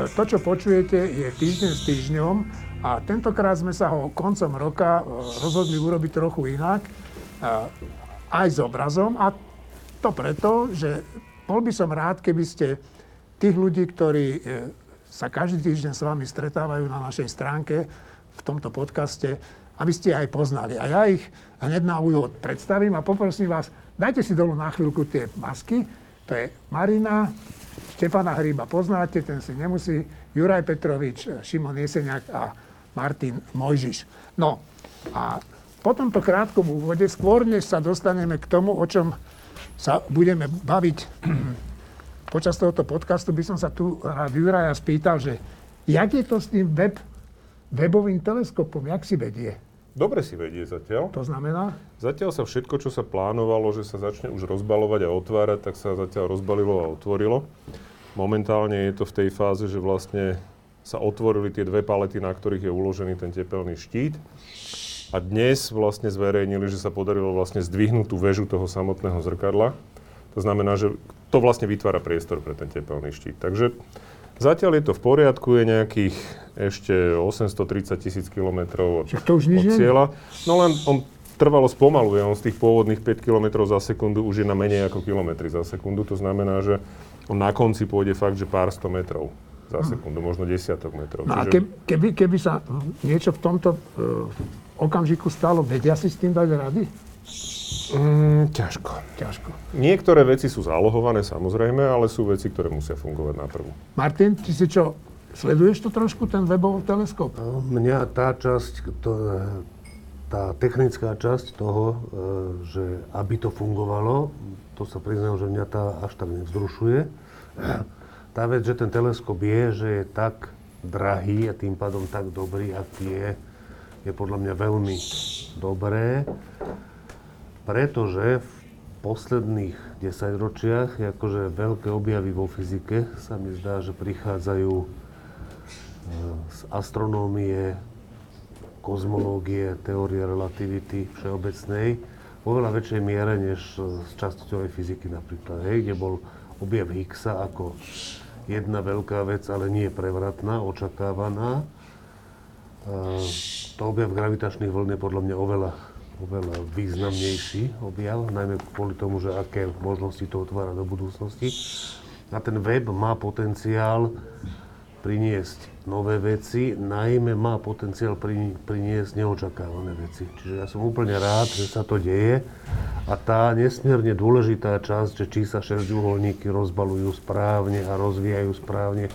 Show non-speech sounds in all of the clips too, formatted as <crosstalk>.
E, to, čo počujete, je týždeň s týždňom a tentokrát sme sa ho koncom roka e, rozhodli urobiť trochu inak, e, aj s obrazom a to preto, že bol by som rád, keby ste tých ľudí, ktorí sa každý týždeň s vami stretávajú na našej stránke v tomto podcaste, aby ste aj poznali. A ja ich hneď na úvod predstavím a poprosím vás, dajte si dolu na chvíľku tie masky. To je Marina, Štefana Hríba poznáte, ten si nemusí, Juraj Petrovič, Šimon Jeseniak a Martin Mojžiš. No a po tomto krátkom úvode, skôr než sa dostaneme k tomu, o čom sa budeme baviť <clears throat> počas tohoto podcastu, by som sa tu rád Juraja spýtal, že jak je to s tým web, webovým teleskopom, jak si vedie? Dobre si vedie zatiaľ. To znamená? Zatiaľ sa všetko, čo sa plánovalo, že sa začne už rozbalovať a otvárať, tak sa zatiaľ rozbalilo a otvorilo. Momentálne je to v tej fáze, že vlastne sa otvorili tie dve palety, na ktorých je uložený ten tepelný štít. A dnes vlastne zverejnili, že sa podarilo vlastne zdvihnúť tú väžu toho samotného zrkadla. To znamená, že to vlastne vytvára priestor pre ten tepelný štít. Takže Zatiaľ je to v poriadku, je nejakých ešte 830 tisíc kilometrov od, od cieľa. No len on trvalo spomaluje, on z tých pôvodných 5 km za sekundu už je na menej ako kilometry za sekundu. To znamená, že on na konci pôjde fakt, že pár sto metrov za sekundu, možno desiatok metrov. No Čiže... a keby, keby sa niečo v tomto uh, okamžiku stalo, vedia si s tým dať rady? Mm, ťažko. Ťažko. Niektoré veci sú zálohované samozrejme, ale sú veci, ktoré musia fungovať na prvú. Martin, ty si čo, sleduješ to trošku, ten webový teleskop? No, mňa tá časť, to, tá technická časť toho, e, že aby to fungovalo, to sa priznám, že mňa tá až tak nevzrušuje. Tá vec, že ten teleskop je, že je tak drahý a tým pádom tak dobrý, aký je, je podľa mňa veľmi dobré. Pretože v posledných desaťročiach akože veľké objavy vo fyzike sa mi zdá, že prichádzajú e, z astronómie, kozmológie, teórie relativity všeobecnej vo veľa väčšej miere než z častoťovej fyziky napríklad, hej, kde bol objav Higgsa ako jedna veľká vec, ale nie prevratná, očakávaná. To objav gravitačných vln je podľa mňa oveľa oveľa významnejší objav, najmä kvôli tomu, že aké možnosti to otvára do budúcnosti. A ten web má potenciál priniesť nové veci, najmä má potenciál priniesť neočakávané veci. Čiže ja som úplne rád, že sa to deje a tá nesmierne dôležitá časť, že či sa šesťuholníky rozbalujú správne a rozvíjajú správne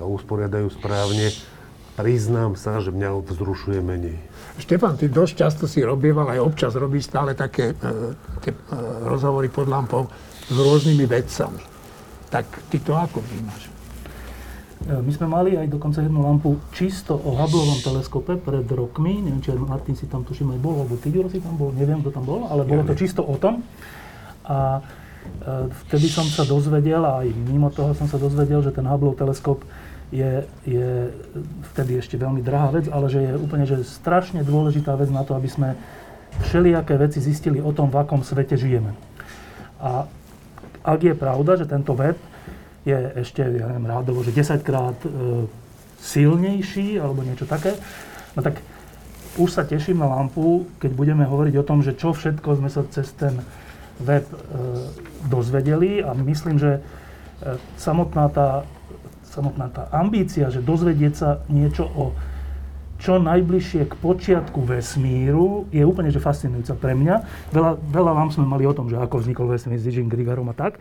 a usporiadajú správne, priznám sa, že mňa vzrušuje menej. Štefan, ty dosť často si robieval, aj občas robíš stále také e, tie, e, rozhovory pod lampou s rôznymi vedcami. Tak ty to ako vnímaš? E, my sme mali aj dokonca jednu lampu čisto o Hubbleovom teleskope pred rokmi. Neviem, či aj Martin si tam tuším aj bol, alebo ty, si tam bol, neviem, kto tam bol, ale bolo to čisto o tom. A e, vtedy som sa dozvedel, a aj mimo toho som sa dozvedel, že ten Hubbleov teleskop je, je vtedy ešte veľmi drahá vec, ale že je úplne že strašne dôležitá vec na to, aby sme všelijaké veci zistili o tom, v akom svete žijeme. A ak je pravda, že tento web je ešte, ja neviem, rádovo, že 10 krát e, silnejší alebo niečo také, no tak už sa teším na lampu, keď budeme hovoriť o tom, že čo všetko sme sa cez ten web e, dozvedeli a myslím, že e, samotná tá samotná tá ambícia, že dozvedieť sa niečo o čo najbližšie k počiatku vesmíru je úplne že fascinujúca pre mňa. Veľa, veľa vám sme mali o tom, že ako vznikol vesmír s Grigarom a tak,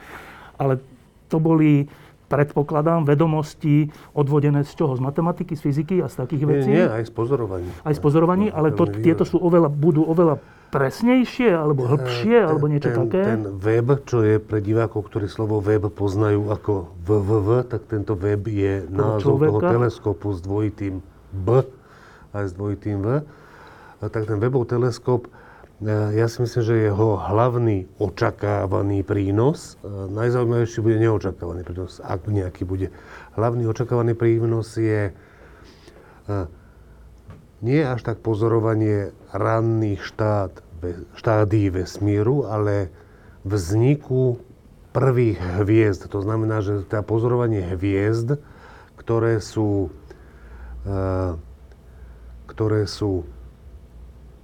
ale to boli predpokladám, vedomosti odvodené z čoho? Z matematiky, z fyziky a z takých vecí? Nie, nie aj z pozorovaní. Aj z pozorovaní, ale to, tieto sú oveľa, budú oveľa presnejšie, alebo hĺbšie, ten, alebo niečo ten, také? Ten web, čo je pre divákov, ktorí slovo web poznajú ako www, tak tento web je názov toho teleskopu s dvojitým B aj s dvojitým V. A tak ten webov teleskop ja si myslím, že jeho hlavný očakávaný prínos, najzaujímavejší bude neočakávaný prínos, ak nejaký bude. Hlavný očakávaný prínos je nie až tak pozorovanie ranných štát, štádií vesmíru, ale vzniku prvých hviezd. To znamená, že teda pozorovanie hviezd, ktoré sú, uh, ktoré sú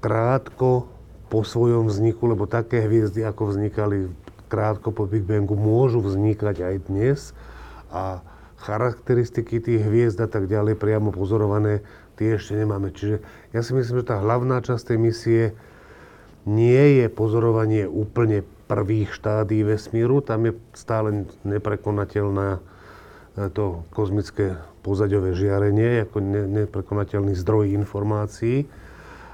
krátko po svojom vzniku, lebo také hviezdy, ako vznikali krátko po Big Bangu, môžu vznikať aj dnes a charakteristiky tých hviezd a tak ďalej priamo pozorované, tie ešte nemáme. Čiže ja si myslím, že tá hlavná časť tej misie nie je pozorovanie úplne prvých štádí vesmíru, tam je stále neprekonateľná e, to kozmické pozaďové žiarenie, ako neprekonateľný zdroj informácií,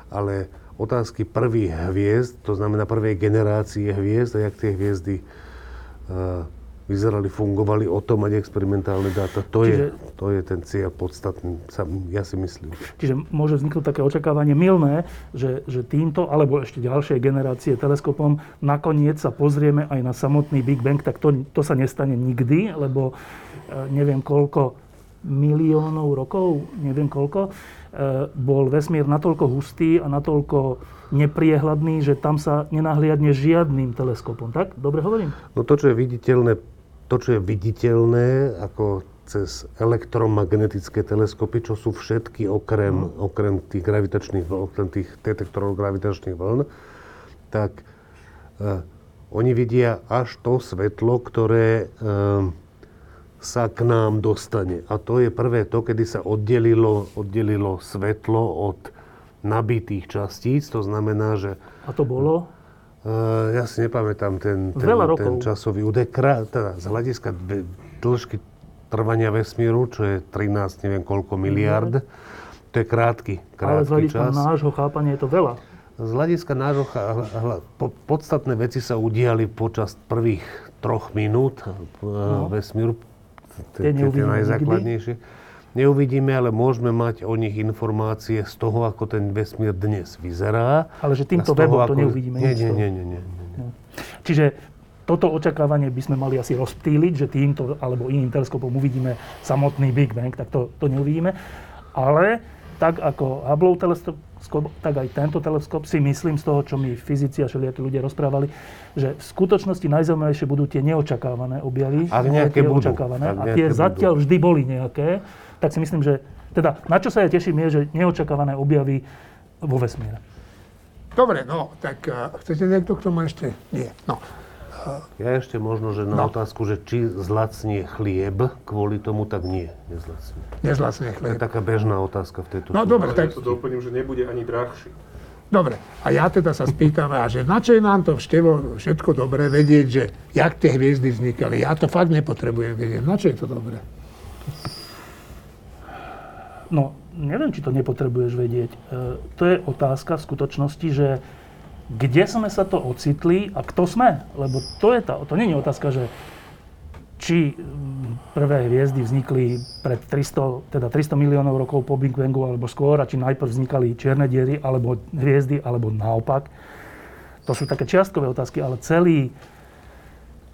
ale otázky prvých hviezd, to znamená prvej generácie hviezd a jak tie hviezdy uh, vyzerali, fungovali, o tom mať experimentálne dáta. To, čiže, je, to je ten cieľ podstatný, ja si myslím. Čiže môže vzniknúť také očakávanie milné, že, že týmto, alebo ešte ďalšej generácie teleskopom, nakoniec sa pozrieme aj na samotný Big Bang, tak to, to sa nestane nikdy, lebo e, neviem koľko miliónov rokov, neviem koľko, E, bol vesmír natoľko hustý a natoľko nepriehľadný, že tam sa nenahliadne žiadnym teleskopom. Tak? Dobre hovorím? No to, čo je viditeľné, to, čo je viditeľné ako cez elektromagnetické teleskopy, čo sú všetky okrem, no. okrem tých gravitačných vln, okrem tých detektorov gravitačných vln, tak uh, oni vidia až to svetlo, ktoré uh, sa k nám dostane. A to je prvé to, kedy sa oddelilo, oddelilo svetlo od nabitých častíc. To znamená, že... A to bolo? Uh, ja si nepamätám ten, ten, ten časový údaj. Teda z hľadiska dĺžky trvania vesmíru, čo je 13, neviem koľko miliard, to je krátky, krátky Ale z hľadiska čas. nášho chápania je to veľa. Z hľadiska nášho po, podstatné veci sa udiali počas prvých troch minút no. vesmíru tie, tie najzákladnejšie. Neuvidíme, ale môžeme mať o nich informácie z toho, ako ten vesmír dnes vyzerá. Ale že týmto webom to neuvidíme. Nie, nie, nie, nie, nie. Čiže toto očakávanie by sme mali asi rozptýliť, že týmto alebo iným teleskopom uvidíme samotný Big Bang, tak to, to neuvidíme. Ale tak ako Hubble teleskop, tak aj tento teleskop si myslím z toho, čo mi fyzici a všelijakí ľudia rozprávali, že v skutočnosti najzaujímavejšie budú tie neočakávané objavy. Ak nejaké budú. Očakávané, a tie zatiaľ vždy boli nejaké. Tak si myslím, že teda na čo sa ja teším je, že neočakávané objavy vo vesmíre. Dobre, no, tak uh, chcete niekto k tomu ešte? Nie. No. Ja ešte možno, že na no. otázku, že či zlacnie chlieb kvôli tomu, tak nie, nezlacnie. Nezlacnie chlieb. To je taká bežná otázka v tejto No dobre, tak... Ja to doplním, že nebude ani drahší. Dobre, a ja teda sa spýtam, a že na čo je nám to vštevo všetko dobré vedieť, že jak tie hviezdy vznikali. Ja to fakt nepotrebujem vedieť. Na čo je to dobré? No, neviem, či to nepotrebuješ vedieť. E, to je otázka v skutočnosti, že kde sme sa to ocitli a kto sme. Lebo to je tá, to nie je otázka, že či mm, prvé hviezdy vznikli pred 300, teda 300 miliónov rokov po Big Bangu alebo skôr, a či najprv vznikali čierne diery alebo hviezdy, alebo naopak. To sú také čiastkové otázky, ale celý,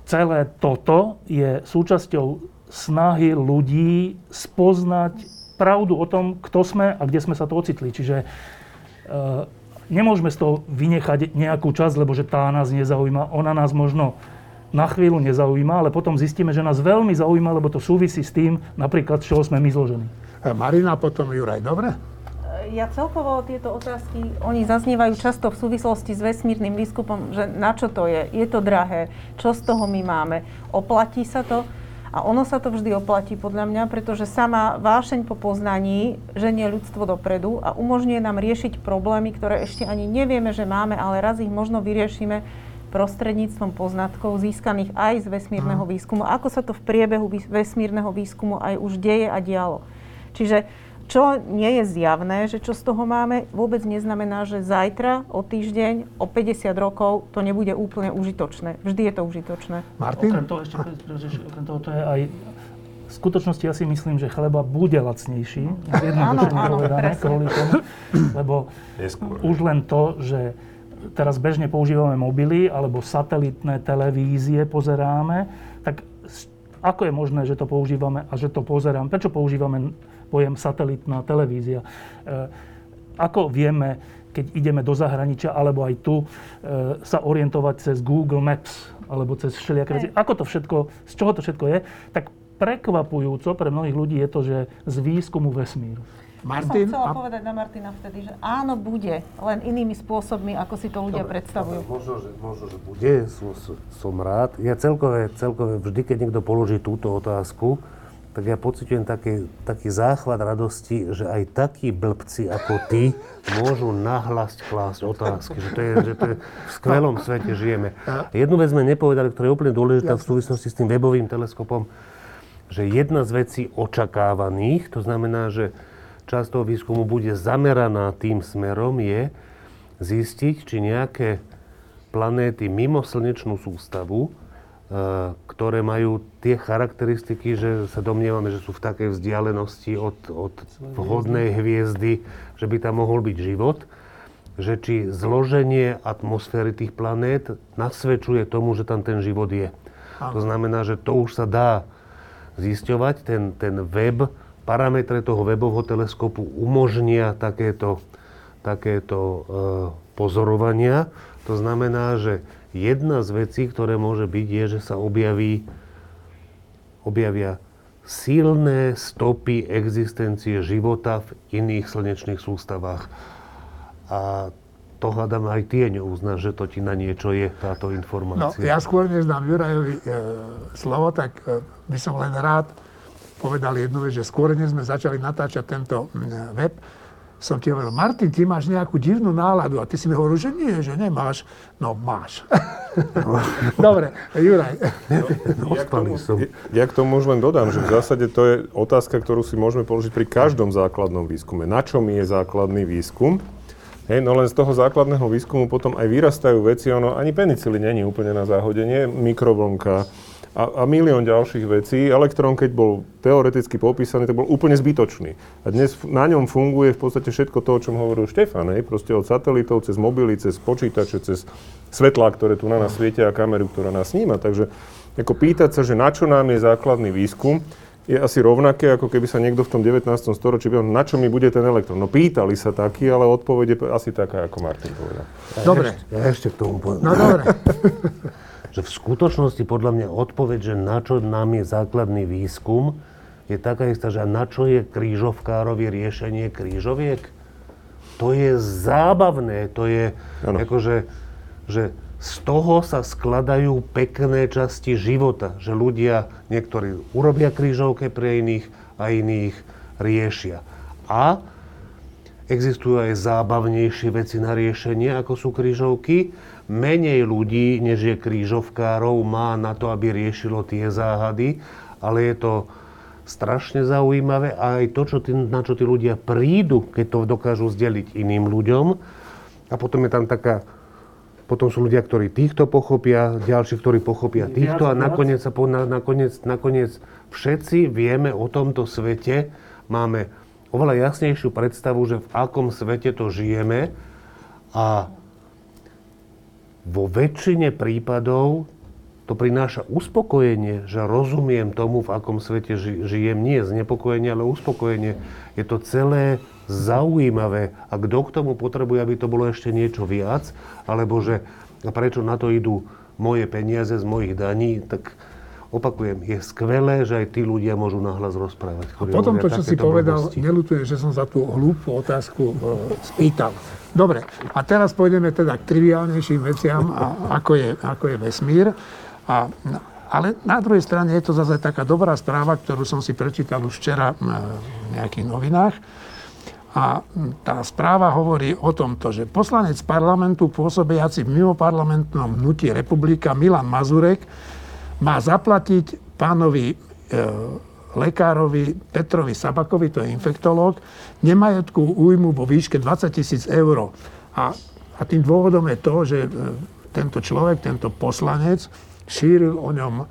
celé toto je súčasťou snahy ľudí spoznať pravdu o tom, kto sme a kde sme sa to ocitli. Čiže e, nemôžeme z toho vynechať nejakú časť, lebo že tá nás nezaujíma. Ona nás možno na chvíľu nezaujíma, ale potom zistíme, že nás veľmi zaujíma, lebo to súvisí s tým, napríklad, z čoho sme my zložení. E, Marina, potom Juraj, dobre? Ja celkovo tieto otázky, oni zaznievajú často v súvislosti s vesmírnym výskupom, že na čo to je, je to drahé, čo z toho my máme, oplatí sa to. A ono sa to vždy oplatí podľa mňa, pretože sama vášeň po poznaní ženie ľudstvo dopredu a umožňuje nám riešiť problémy, ktoré ešte ani nevieme, že máme, ale raz ich možno vyriešime prostredníctvom poznatkov získaných aj z vesmírneho výskumu. Ako sa to v priebehu vesmírneho výskumu aj už deje a dialo. Čiže čo nie je zjavné, že čo z toho máme, vôbec neznamená, že zajtra, o týždeň, o 50 rokov to nebude úplne užitočné. Vždy je to užitočné. Martin? Okrem toho, ešte, okrem toho to je aj v skutočnosti ja si myslím, že chleba bude lacnejší, jednoduše povedané, kvôli tomu, lebo Neskôr. už len to, že teraz bežne používame mobily alebo satelitné televízie pozeráme, tak ako je možné, že to používame a že to pozeráme? Prečo používame pojem satelitná televízia. E, ako vieme, keď ideme do zahraničia alebo aj tu, e, sa orientovať cez Google Maps? alebo cez všelijaké veci. Ako to všetko, z čoho to všetko je, tak prekvapujúco pre mnohých ľudí je to, že z výskumu vesmíru. Martin? Som chcela a... povedať na Martina vtedy, že áno, bude, len inými spôsobmi, ako si to ľudia dobre, predstavujú. Dobre, možno, že, možno, že bude, som, som rád. Ja celkové, celkové, vždy, keď niekto položí túto otázku, tak ja pociťujem taký, taký záchvat radosti, že aj takí blbci ako ty môžu nahlas klásť otázky. Že to je, že to je v skvelom svete žijeme. Jednu vec sme nepovedali, ktorá je úplne dôležitá v súvislosti s tým webovým teleskopom, že jedna z vecí očakávaných, to znamená, že časť toho výskumu bude zameraná tým smerom, je zistiť, či nejaké planéty mimo slnečnú sústavu, ktoré majú tie charakteristiky, že sa domnievame, že sú v takej vzdialenosti od, od vhodnej hviezdy, že by tam mohol byť život, že či zloženie atmosféry tých planét nasvedčuje tomu, že tam ten život je. To znamená, že to už sa dá zisťovať. Ten, ten web parametre toho webového teleskopu umožnia takéto, takéto e, pozorovania. To znamená, že jedna z vecí, ktoré môže byť, je, že sa objaví, objavia silné stopy existencie života v iných slnečných sústavách. A to hľadám aj tie neuznáš, že to ti na niečo je, táto informácia. No, ja skôr než dám Jurajovi e, slovo, tak e, by som len rád povedal jednu vec, že skôr než sme začali natáčať tento web, som ti hovoril, Martin, ty máš nejakú divnú náladu. A ty si mi hovoril, že nie, že nemáš. No máš. <laughs> Dobre, Juraj. No, ja, k tomu, ja k tomu už len dodám, že v zásade to je otázka, ktorú si môžeme položiť pri každom základnom výskume. Na čom je základný výskum? Hej, no len z toho základného výskumu potom aj vyrastajú veci, ono ani penicilín není úplne na záhodenie, mikrovlnka, a, a milión ďalších vecí. Elektrón, keď bol teoreticky popísaný, tak bol úplne zbytočný. A dnes na ňom funguje v podstate všetko to, o čom hovoril Štefan. Hej? Proste od satelitov, cez mobily, cez počítače, cez svetlá, ktoré tu na nás svietia a kameru, ktorá nás sníma. Takže ako pýtať sa, že na čo nám je základný výskum, je asi rovnaké, ako keby sa niekto v tom 19. storočí pýtal, na čo mi bude ten elektrón. No pýtali sa taký, ale odpoveď je asi taká, ako Martin povedal. Dobre. Ja ešte k tomu poviem. No dobre. <laughs> že v skutočnosti podľa mňa odpoveď, že na čo nám je základný výskum, je taká istá, že na čo je krížovkárovi riešenie krížoviek? To je zábavné, to je ano. akože, že z toho sa skladajú pekné časti života, že ľudia, niektorí urobia krížovke pre iných a iných riešia. A existujú aj zábavnejšie veci na riešenie, ako sú krížovky menej ľudí, než je krížovkárov, má na to, aby riešilo tie záhady, ale je to strašne zaujímavé a aj to, čo tí, na čo tí ľudia prídu, keď to dokážu zdeliť iným ľuďom. A potom je tam taká, potom sú ľudia, ktorí týchto pochopia, ďalší, ktorí pochopia týchto a nakoniec, sa, nakoniec, nakoniec všetci vieme o tomto svete, máme oveľa jasnejšiu predstavu, že v akom svete to žijeme. A vo väčšine prípadov to prináša uspokojenie, že rozumiem tomu, v akom svete žijem. Nie znepokojenie, ale uspokojenie. Je to celé zaujímavé. A kto k tomu potrebuje, aby to bolo ešte niečo viac, alebo že prečo na to idú moje peniaze z mojich daní, tak opakujem, je skvelé, že aj tí ľudia môžu nahlas rozprávať. A potom to, čo si povedal, nelutujem, že som za tú hlúpu otázku e, spýtal. Dobre, a teraz pôjdeme teda k triviálnejším veciam, a, ako, je, ako je vesmír. A, ale na druhej strane je to zase taká dobrá správa, ktorú som si prečítal už včera v nejakých novinách. A tá správa hovorí o tomto, že poslanec parlamentu pôsobiaci v mimoparlamentnom hnutí Republika Milan Mazurek má zaplatiť pánovi e, lekárovi Petrovi Sabakovi, to je infektológ, nemajetku újmu vo výške 20 tisíc eur. A, a tým dôvodom je to, že e, tento človek, tento poslanec šíril o ňom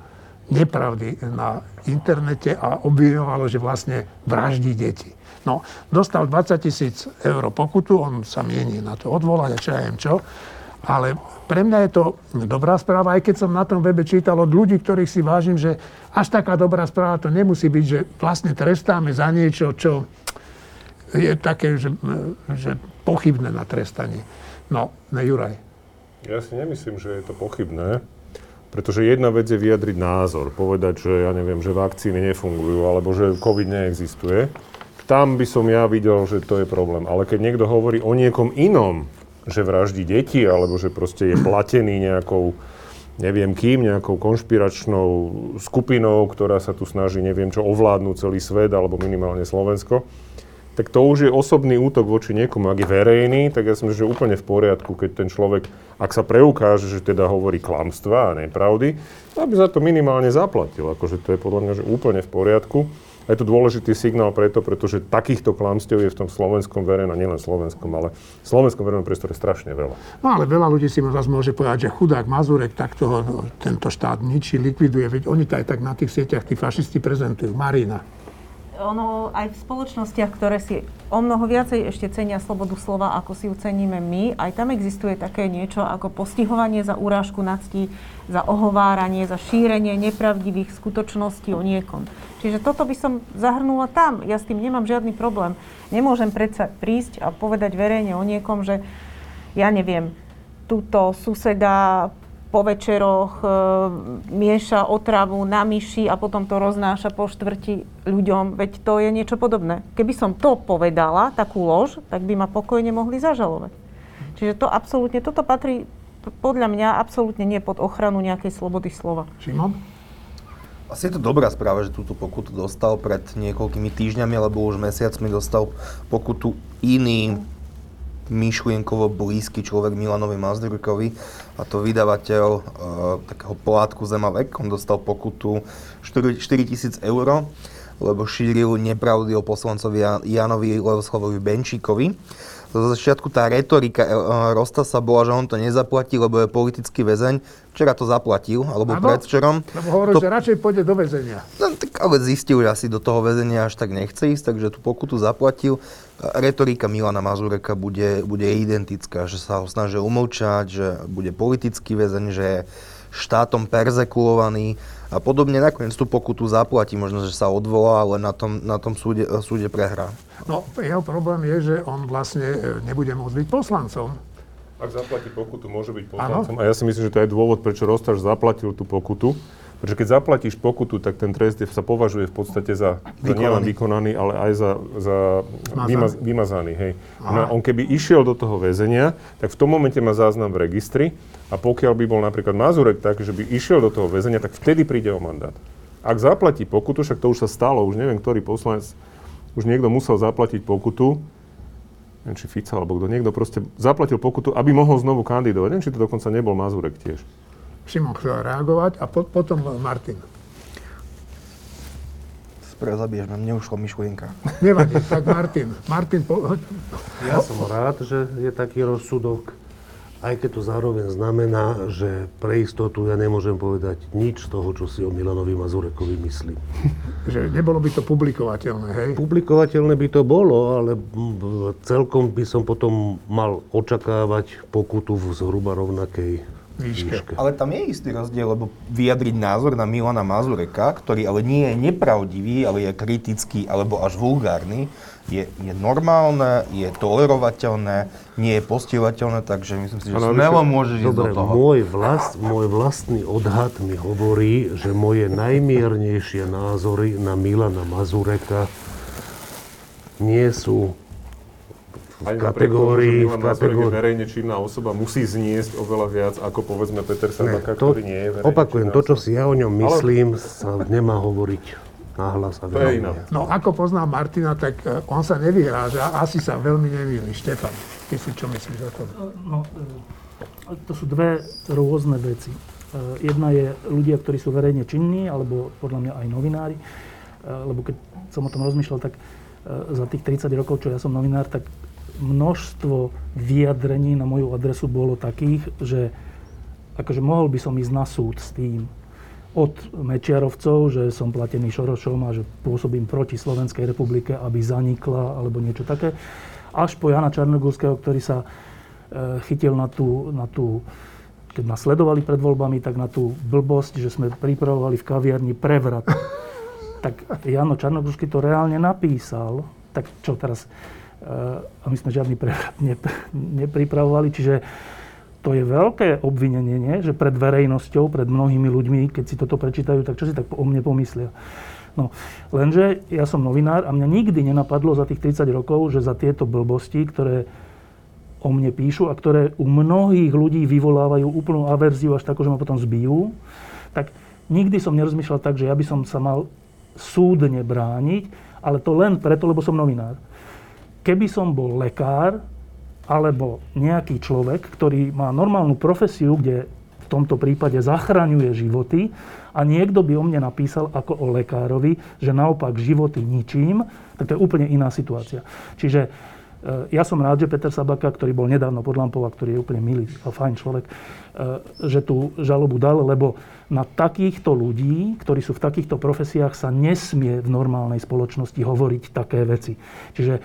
nepravdy na internete a obviňovalo, že vlastne vraždí deti. No, dostal 20 tisíc eur pokutu, on sa mieni na to odvolať a čo ja viem čo. Ale pre mňa je to dobrá správa, aj keď som na tom webe čítal od ľudí, ktorých si vážim, že až taká dobrá správa to nemusí byť, že vlastne trestáme za niečo, čo je také, že, že pochybné na trestanie. No, ne Juraj. Ja si nemyslím, že je to pochybné, Pretože jedna vec je vyjadriť názor, povedať, že ja neviem, že vakcíny nefungujú alebo že COVID neexistuje. Tam by som ja videl, že to je problém. Ale keď niekto hovorí o niekom inom, že vraždí deti alebo že proste je platený nejakou neviem kým, nejakou konšpiračnou skupinou, ktorá sa tu snaží neviem čo ovládnuť celý svet alebo minimálne Slovensko, tak to už je osobný útok voči niekomu. Ak je verejný, tak ja myslím, že úplne v poriadku, keď ten človek, ak sa preukáže, že teda hovorí klamstva a nepravdy, aby za to minimálne zaplatil. Akože to je podľa mňa že úplne v poriadku. A je to dôležitý signál preto, pretože takýchto klamstiev je v tom slovenskom verejnom, nielen slovenskom, ale v slovenskom verejnom priestore strašne veľa. No ale veľa ľudí si zase môže povedať, že chudák Mazurek takto no, tento štát ničí, likviduje, veď oni to aj tak na tých sieťach tí fašisti prezentujú. Marina ono aj v spoločnostiach, ktoré si o mnoho viacej ešte cenia slobodu slova, ako si ju ceníme my, aj tam existuje také niečo ako postihovanie za urážku nadstí, za ohováranie, za šírenie nepravdivých skutočností o niekom. Čiže toto by som zahrnula tam. Ja s tým nemám žiadny problém. Nemôžem predsa prísť a povedať verejne o niekom, že ja neviem, túto suseda po večeroch e, mieša otravu na myši a potom to roznáša po štvrti ľuďom. Veď to je niečo podobné. Keby som to povedala, takú lož, tak by ma pokojne mohli zažalovať. Čiže to absolútne, toto patrí podľa mňa absolútne nie pod ochranu nejakej slobody slova. Šimon? Asi je to dobrá správa, že túto pokutu dostal pred niekoľkými týždňami, alebo už mesiacmi dostal pokutu iný myšlienkovo blízky človek Milanovi Mazdurukovi a to vydavateľ e, takého plátku Zemavek. On dostal pokutu 4 tisíc eur, lebo šíril nepravdy o poslancovi Janovi Levoslavovi Benčíkovi zo začiatku tá retorika e, Rostasa bola, že on to nezaplatí, lebo je politický väzeň. Včera to zaplatil, alebo ano, predvčerom. Lebo hovoril, to... že radšej pôjde do väzenia. No, tak ale zistil, že asi do toho väzenia až tak nechce ísť, takže tú pokutu zaplatil. Retorika Milana Mazureka bude, bude identická, že sa ho snaží umlčať, že bude politický väzeň, že je štátom perzekulovaný a podobne nakoniec tú pokutu zaplatí, možno, že sa odvolá, ale na tom, na tom súde, súde prehrá. No, jeho problém je, že on vlastne e, nebude môcť byť poslancom. Ak zaplatí pokutu, môže byť poslancom. Ano. A ja si myslím, že to je dôvod, prečo Rostaš zaplatil tú pokutu. Pretože keď zaplatíš pokutu, tak ten trest je, sa považuje v podstate za, za nielen vykonaný, ale aj za, za vymaz, vymazaný. Hej. No, on keby išiel do toho väzenia, tak v tom momente má záznam v registri a pokiaľ by bol napríklad Mazurek tak, že by išiel do toho väzenia, tak vtedy príde o mandát. Ak zaplatí pokutu, však to už sa stalo, už neviem, ktorý poslanec, už niekto musel zaplatiť pokutu, neviem, či Fica alebo kto, niekto proste zaplatil pokutu, aby mohol znovu kandidovať. Neviem, či to dokonca nebol Mazurek tiež. Šimon chcel reagovať a po, potom Martin. zabiješ ma, mne ušla myšlienka. Nevadí, tak Martin. Martin po... Ja som rád, že je taký rozsudok, aj keď to zároveň znamená, že pre istotu ja nemôžem povedať nič z toho, čo si o Milanovi Mazurekovi myslím. Že nebolo by to publikovateľné, hej? Publikovateľné by to bolo, ale celkom by som potom mal očakávať pokutu v zhruba rovnakej výške. Ale tam je istý rozdiel, lebo vyjadriť názor na Milana Mazureka, ktorý ale nie je nepravdivý, ale je kritický alebo až vulgárny, je, je normálne, je tolerovateľné, nie je postihovateľné, takže myslím si, že ano, smelo môže ísť do toho. Môj, vlast, môj vlastný odhad mi hovorí, že moje najmiernejšie názory na Milana Mazureka nie sú v kategórii... v kategórii... verejne činná osoba musí zniesť oveľa viac ako povedzme Peter Sabaka, ktorý nie je verejne Opakujem, to, čo si ja o ňom myslím, Ale... sa nemá hovoriť nahlas a veľmi. No ako poznám Martina, tak e, on sa nevyhráža, asi sa veľmi nemýli. Štefan, ty si čo myslíš o tom? No, e, to sú dve rôzne veci. E, jedna je ľudia, ktorí sú verejne činní, alebo podľa mňa aj novinári, lebo keď som o tom rozmýšľal, tak za tých 30 rokov, čo ja som novinár, tak množstvo vyjadrení na moju adresu bolo takých, že akože mohol by som ísť na súd s tým. Od Mečiarovcov, že som platený Šorošom a že pôsobím proti Slovenskej republike, aby zanikla alebo niečo také, až po Jana Čarnogórského, ktorý sa e, chytil na tú, na tú, keď ma sledovali pred voľbami, tak na tú blbosť, že sme pripravovali v kaviarni prevrat. Tak Jano Čarnogórsky to reálne napísal. Tak čo teraz, a my sme žiadny prehľad nepripravovali, čiže to je veľké obvinenie, nie? že pred verejnosťou, pred mnohými ľuďmi, keď si toto prečítajú, tak čo si tak o mne pomyslia. No, lenže ja som novinár a mňa nikdy nenapadlo za tých 30 rokov, že za tieto blbosti, ktoré o mne píšu a ktoré u mnohých ľudí vyvolávajú úplnú averziu až takú, že ma potom zbijú, tak nikdy som nerozmýšľal tak, že ja by som sa mal súdne brániť, ale to len preto, lebo som novinár. Keby som bol lekár, alebo nejaký človek, ktorý má normálnu profesiu, kde v tomto prípade zachraňuje životy a niekto by o mne napísal ako o lekárovi, že naopak životy ničím, tak to je úplne iná situácia. Čiže e, ja som rád, že Peter Sabaka, ktorý bol nedávno pod lampou a ktorý je úplne milý a fajn človek, e, že tú žalobu dal, lebo na takýchto ľudí, ktorí sú v takýchto profesiách, sa nesmie v normálnej spoločnosti hovoriť také veci. Čiže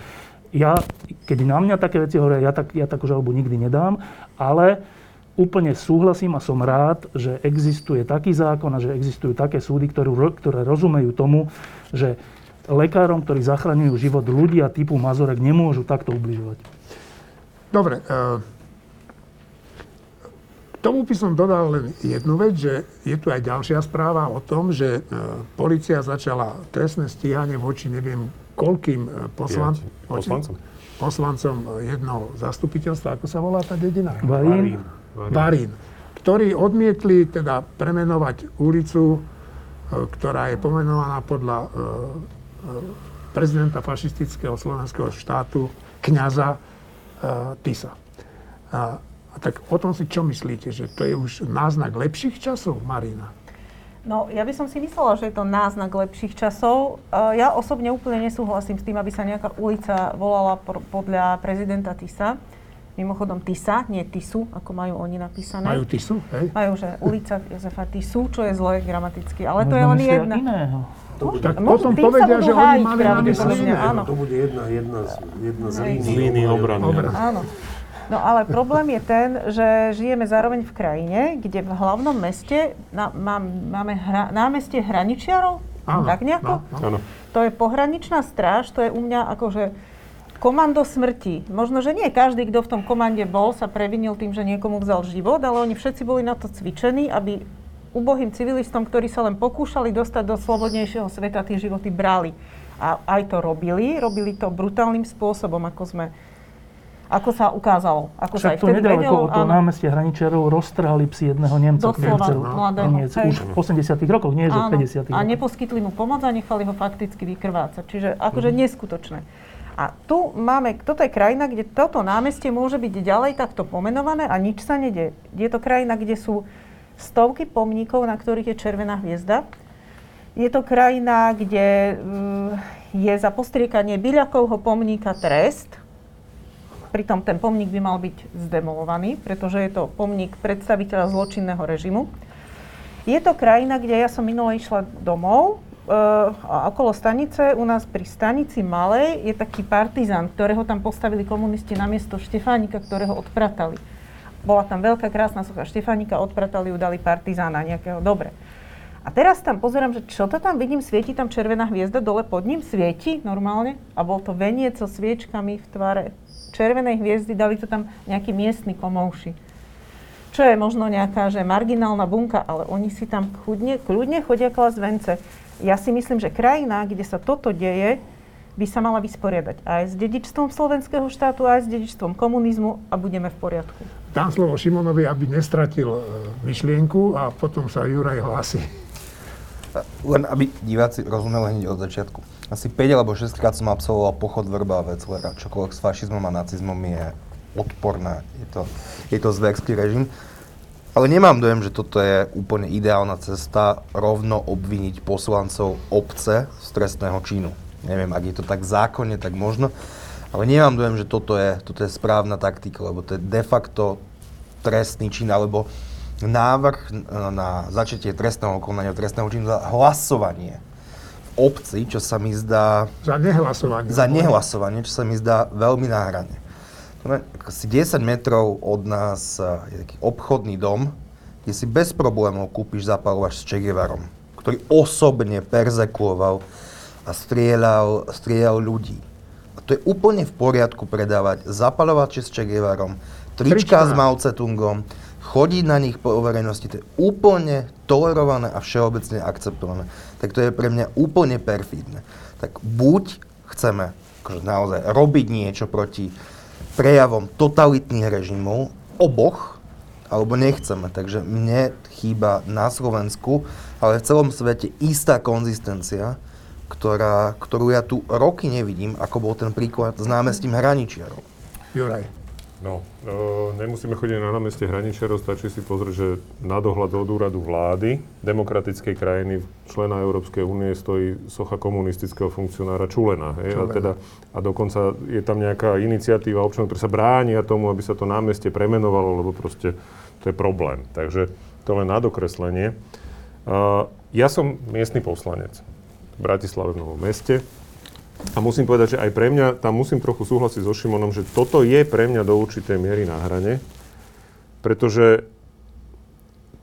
ja, keď na mňa také veci hovoria, ja, tak, ja takú žalobu nikdy nedám, ale úplne súhlasím a som rád, že existuje taký zákon a že existujú také súdy, ktoré, ktoré rozumejú tomu, že lekárom, ktorí zachraňujú život ľudia typu Mazorek, nemôžu takto ubližovať. Dobre. Uh, tomu by som dodal len jednu vec, že je tu aj ďalšia správa o tom, že uh, policia začala trestné stíhanie voči neviem koľkým e, poslan... poslancom. poslancom jednoho zastupiteľstva, ako sa volá tá dedina? Varín. Varín. Ktorí odmietli teda premenovať ulicu, e, ktorá je pomenovaná podľa e, prezidenta fašistického slovenského štátu kniaza Tisa. A, a tak o tom si čo myslíte? Že to je už náznak lepších časov, Marina? No, ja by som si myslela, že je to náznak lepších časov. Ja osobne úplne nesúhlasím s tým, aby sa nejaká ulica volala podľa prezidenta Tisa. Mimochodom Tisa, nie Tisu, ako majú oni napísané. Majú Tisu, hej? Majú, že ulica Jozefa Tisu, čo je zlé gramaticky, ale to je len jedna. Iného. To bude, tak potom povedia, že oni mali na mysli. To bude jedna, jedna, jedna z línií obrany. Áno. No ale problém je ten, že žijeme zároveň v krajine, kde v hlavnom meste na, má, máme hra, námestie hraničiarov, áno, tak nejako? Áno. To je pohraničná stráž, to je u mňa akože komando smrti. Možno, že nie každý, kto v tom komande bol, sa previnil tým, že niekomu vzal život, ale oni všetci boli na to cvičení, aby ubohým civilistom, ktorí sa len pokúšali dostať do slobodnejšieho sveta, tie životy brali. A aj to robili, robili to brutálnym spôsobom, ako sme ako sa ukázalo. Ako Však sa to nedaleko od námestia hraničiarov roztrhali psi jedného Nemca. Doslova, mladého. Koniec, už v 80 rokoch, nie že v 50 A neposkytli mu pomoc a nechali ho fakticky vykrvácať. Čiže akože mm. neskutočné. A tu máme, toto je krajina, kde toto námestie môže byť ďalej takto pomenované a nič sa nedie. Je to krajina, kde sú stovky pomníkov, na ktorých je červená hviezda. Je to krajina, kde mm, je za postriekanie Byľakovho pomníka trest, Pritom ten pomník by mal byť zdemolovaný, pretože je to pomník predstaviteľa zločinného režimu. Je to krajina, kde ja som minule išla domov e, a okolo stanice, u nás pri stanici Malej, je taký partizán, ktorého tam postavili komunisti na miesto Štefánika, ktorého odpratali. Bola tam veľká krásna socha Štefánika, odpratali ju, dali partizána nejakého. Dobre. A teraz tam pozerám, že čo to tam vidím, svieti tam červená hviezda dole pod ním, svieti normálne a bol to veniec so sviečkami v tvare červenej hviezdy, dali to tam nejakí miestni komouši. Čo je možno nejaká, že marginálna bunka, ale oni si tam chudne, kľudne chodia klas vence. Ja si myslím, že krajina, kde sa toto deje, by sa mala vysporiadať aj s dedičstvom slovenského štátu, aj s dedičstvom komunizmu a budeme v poriadku. Dám slovo Šimonovi, aby nestratil e, myšlienku a potom sa Juraj hlási. Len aby diváci rozumeli hneď od začiatku asi 5 alebo 6 krát som absolvoval pochod Vrba a Veclera. Čokoľvek s fašizmom a nacizmom je odporné. Je to, je to zverský režim. Ale nemám dojem, že toto je úplne ideálna cesta rovno obviniť poslancov obce z trestného činu. Neviem, ak je to tak zákonne, tak možno. Ale nemám dojem, že toto je, toto je správna taktika, lebo to je de facto trestný čin, alebo návrh na začatie trestného konania, trestného činu za hlasovanie obci, čo sa mi zdá... Za nehlasovanie. Za nehlasovanie, čo sa mi zdá veľmi náhrane. Asi 10 metrov od nás je taký obchodný dom, kde si bez problémov kúpiš zapalovač s Čegevarom, ktorý osobne perzekuoval a strieľal, strieľal ľudí. A to je úplne v poriadku predávať zapalovače s Čegevarom trička Trička. s Mao Tse-tungom, chodiť na nich po verejnosti, to je úplne tolerované a všeobecne akceptované. Tak to je pre mňa úplne perfidné. Tak buď chceme akože naozaj robiť niečo proti prejavom totalitných režimov, oboch, alebo nechceme. Takže mne chýba na Slovensku, ale v celom svete istá konzistencia, ktorá, ktorú ja tu roky nevidím, ako bol ten príklad s námestím Hraničiarov. Juraj. No, e, nemusíme chodiť na námestie hraničiarov, stačí si pozrieť, že na dohľad od úradu vlády demokratickej krajiny, člena Európskej únie, stojí socha komunistického funkcionára Čulena. Hej? A, Čulena. teda, a dokonca je tam nejaká iniciatíva občanov, ktorí sa bránia tomu, aby sa to námestie premenovalo, lebo proste to je problém. Takže to len na dokreslenie. E, ja som miestny poslanec v Bratislave v Novom meste. A musím povedať, že aj pre mňa, tam musím trochu súhlasiť so Šimonom, že toto je pre mňa do určitej miery na hrane, pretože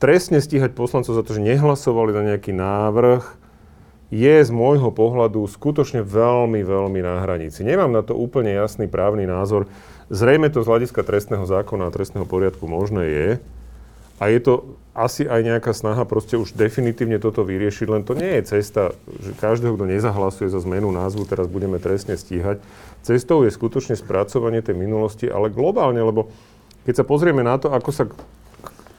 trestne stíhať poslancov za to, že nehlasovali za nejaký návrh, je z môjho pohľadu skutočne veľmi, veľmi na hranici. Nemám na to úplne jasný právny názor. Zrejme to z hľadiska trestného zákona a trestného poriadku možné je. A je to asi aj nejaká snaha proste už definitívne toto vyriešiť, len to nie je cesta, že každého, kto nezahlasuje za zmenu názvu, teraz budeme trestne stíhať. Cestou je skutočne spracovanie tej minulosti, ale globálne, lebo keď sa pozrieme na to, ako sa k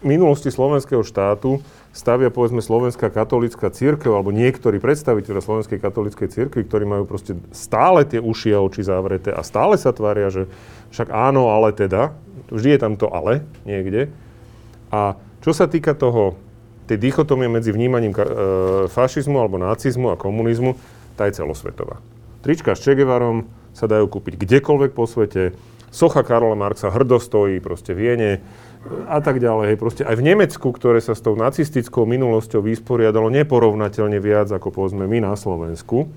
minulosti slovenského štátu stavia povedzme slovenská katolícka církev alebo niektorí predstaviteľe slovenskej katolíckej církvy, ktorí majú proste stále tie uši a oči zavreté a stále sa tvária, že však áno, ale teda, vždy je tam to ale niekde. A čo sa týka toho, tej dichotomie medzi vnímaním e, fašizmu alebo nacizmu a komunizmu, tá je celosvetová. Trička s Che Guevarom sa dajú kúpiť kdekoľvek po svete, socha Karola Marxa hrdo stojí proste v Viene a tak ďalej. Proste aj v Nemecku, ktoré sa s tou nacistickou minulosťou vysporiadalo neporovnateľne viac ako povedzme my na Slovensku,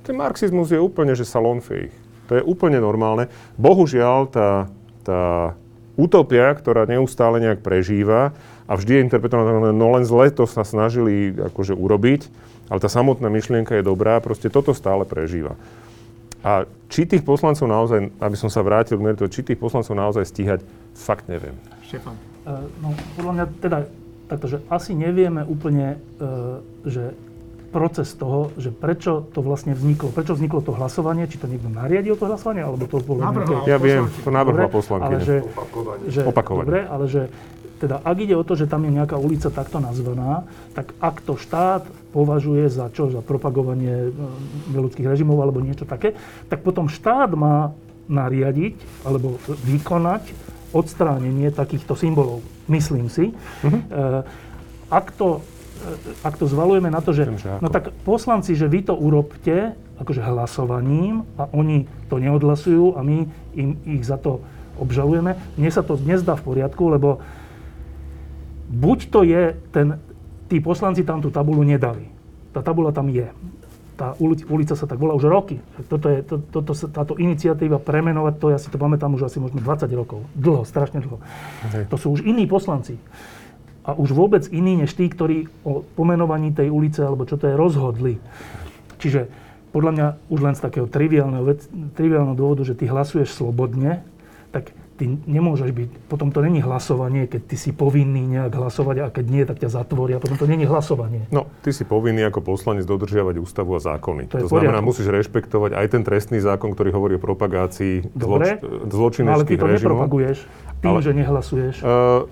ten marxizmus je úplne, že salonfejich. To je úplne normálne. Bohužiaľ, tá, tá utopia, ktorá neustále nejak prežíva a vždy je interpretovaná, no len zle to sa snažili akože urobiť, ale tá samotná myšlienka je dobrá, proste toto stále prežíva. A či tých poslancov naozaj, aby som sa vrátil k meritu, či tých poslancov naozaj stíhať, fakt neviem. Štefan. E, No, podľa mňa teda takto, že asi nevieme úplne, e, že proces toho, že prečo to vlastne vzniklo, prečo vzniklo to hlasovanie, či to niekto nariadil to hlasovanie, alebo to bolo nejaké... Ja viem, to navrhla poslankyňa. Ale že, že, Opakovane. Dobre, ale že teda ak ide o to, že tam je nejaká ulica takto nazvaná, tak ak to štát považuje za čo, za propagovanie e, neludských režimov alebo niečo také, tak potom štát má nariadiť alebo vykonať odstránenie takýchto symbolov. Myslím si. E, ak to, ak to zvalujeme na to, že, no tak poslanci, že vy to urobte akože hlasovaním a oni to neodhlasujú a my im ich za to obžalujeme. Mne sa to nezdá v poriadku, lebo buď to je ten, tí poslanci tam tú tabulu nedali. Tá tabula tam je. Tá ulica, sa tak volá už roky. Toto je, to, toto, táto iniciatíva premenovať, to ja si to pamätám už asi možno 20 rokov. Dlho, strašne dlho. Hej. To sú už iní poslanci. A už vôbec iní, než tí, ktorí o pomenovaní tej ulice, alebo čo to je, rozhodli. Čiže podľa mňa už len z takého triviálneho, vec, triviálneho dôvodu, že ty hlasuješ slobodne, tak ty nemôžeš byť, potom to není hlasovanie, keď ty si povinný nejak hlasovať a keď nie, tak ťa zatvoria. Potom to není hlasovanie. No, ty si povinný ako poslanec dodržiavať ústavu a zákony. To To, znamená, poriadku. musíš rešpektovať aj ten trestný zákon, ktorý hovorí o propagácii Dobre, zloč- No, ale ty zločineckých to režimov. nepropaguješ tým, Ale- že nehlasuješ. Uh,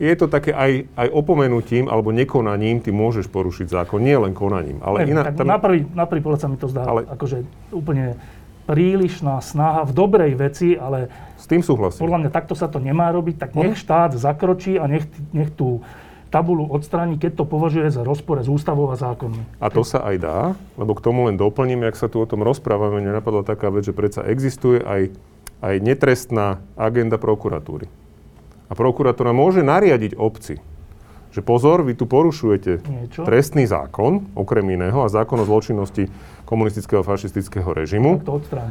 je to také aj, aj opomenutím alebo nekonaním, ty môžeš porušiť zákon, nie len konaním. Ale Neviem, iná, tak tam, na, prvý, na prvý pohľad sa mi to zdá Ale- akože úplne prílišná snaha v dobrej veci, ale s tým súhlasím. podľa mňa takto sa to nemá robiť, tak nech štát zakročí a nech, nech tú tabulu odstráni, keď to považuje za rozpore s ústavou a zákonmi. A to sa aj dá, lebo k tomu len doplním, jak sa tu o tom rozprávame, mne napadla taká vec, že predsa existuje aj, aj netrestná agenda prokuratúry. A prokuratúra môže nariadiť obci, že pozor, vy tu porušujete Niečo. trestný zákon, okrem iného, a zákon o zločinnosti komunistického fašistického režimu.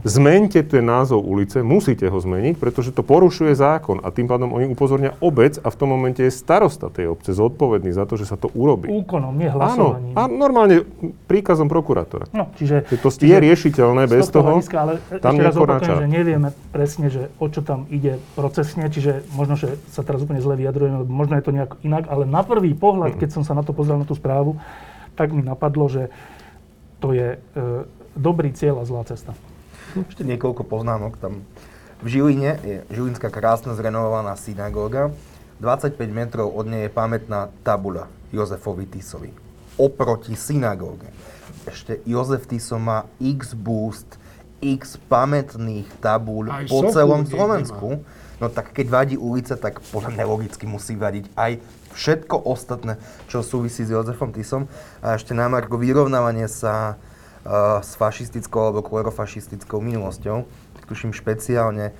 Zmente ten názov ulice, musíte ho zmeniť, pretože to porušuje zákon a tým pádom oni upozornia obec a v tom momente je starosta tej obce zodpovedný za to, že sa to urobí. Úkonom, nie Áno, hlasovaním. a normálne príkazom prokurátora. No, čiže, Že to je riešiteľné bez toho, hľadiska, ale tam ešte raz opakujem, že nevieme presne, že o čo tam ide procesne, čiže možno, že sa teraz úplne zle vyjadrujem, lebo možno je to nejak inak, ale na prvý pohľad, Mhm. keď som sa na to pozrel, na tú správu, tak mi napadlo, že to je e, dobrý cieľ a zlá cesta. Ešte niekoľko poznámok tam. V Žiline je žilinská krásna zrenovovaná synagóga. 25 metrov od nej je pamätná tabuľa Jozefovi Tisovi. Oproti synagóge. Ešte Jozef Tiso má x boost, x pamätných tabúľ Aj po celom Slovensku. No tak keď vadí ulica, tak podľa mňa logicky musí vadiť aj všetko ostatné, čo súvisí s Jozefom Tisom. A ešte na Marko vyrovnávanie sa uh, s fašistickou alebo klerofašistickou minulosťou. Tuším špeciálne,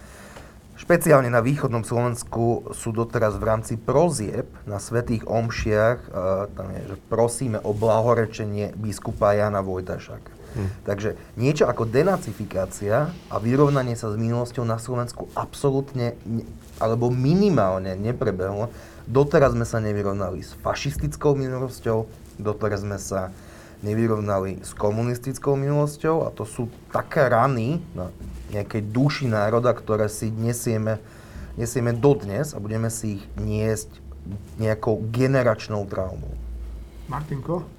špeciálne na východnom Slovensku sú doteraz v rámci prozieb na svetých omšiach, uh, tam je, že prosíme o blahorečenie biskupa Jana Vojtašaka. Hm. Takže niečo ako denacifikácia a vyrovnanie sa s minulosťou na Slovensku absolútne ne, alebo minimálne neprebehlo. Doteraz sme sa nevyrovnali s fašistickou minulosťou, doteraz sme sa nevyrovnali s komunistickou minulosťou a to sú také rany na nejakej duši národa, ktoré si nesieme, nesieme dodnes a budeme si ich niesť nejakou generačnou traumou. Martinko?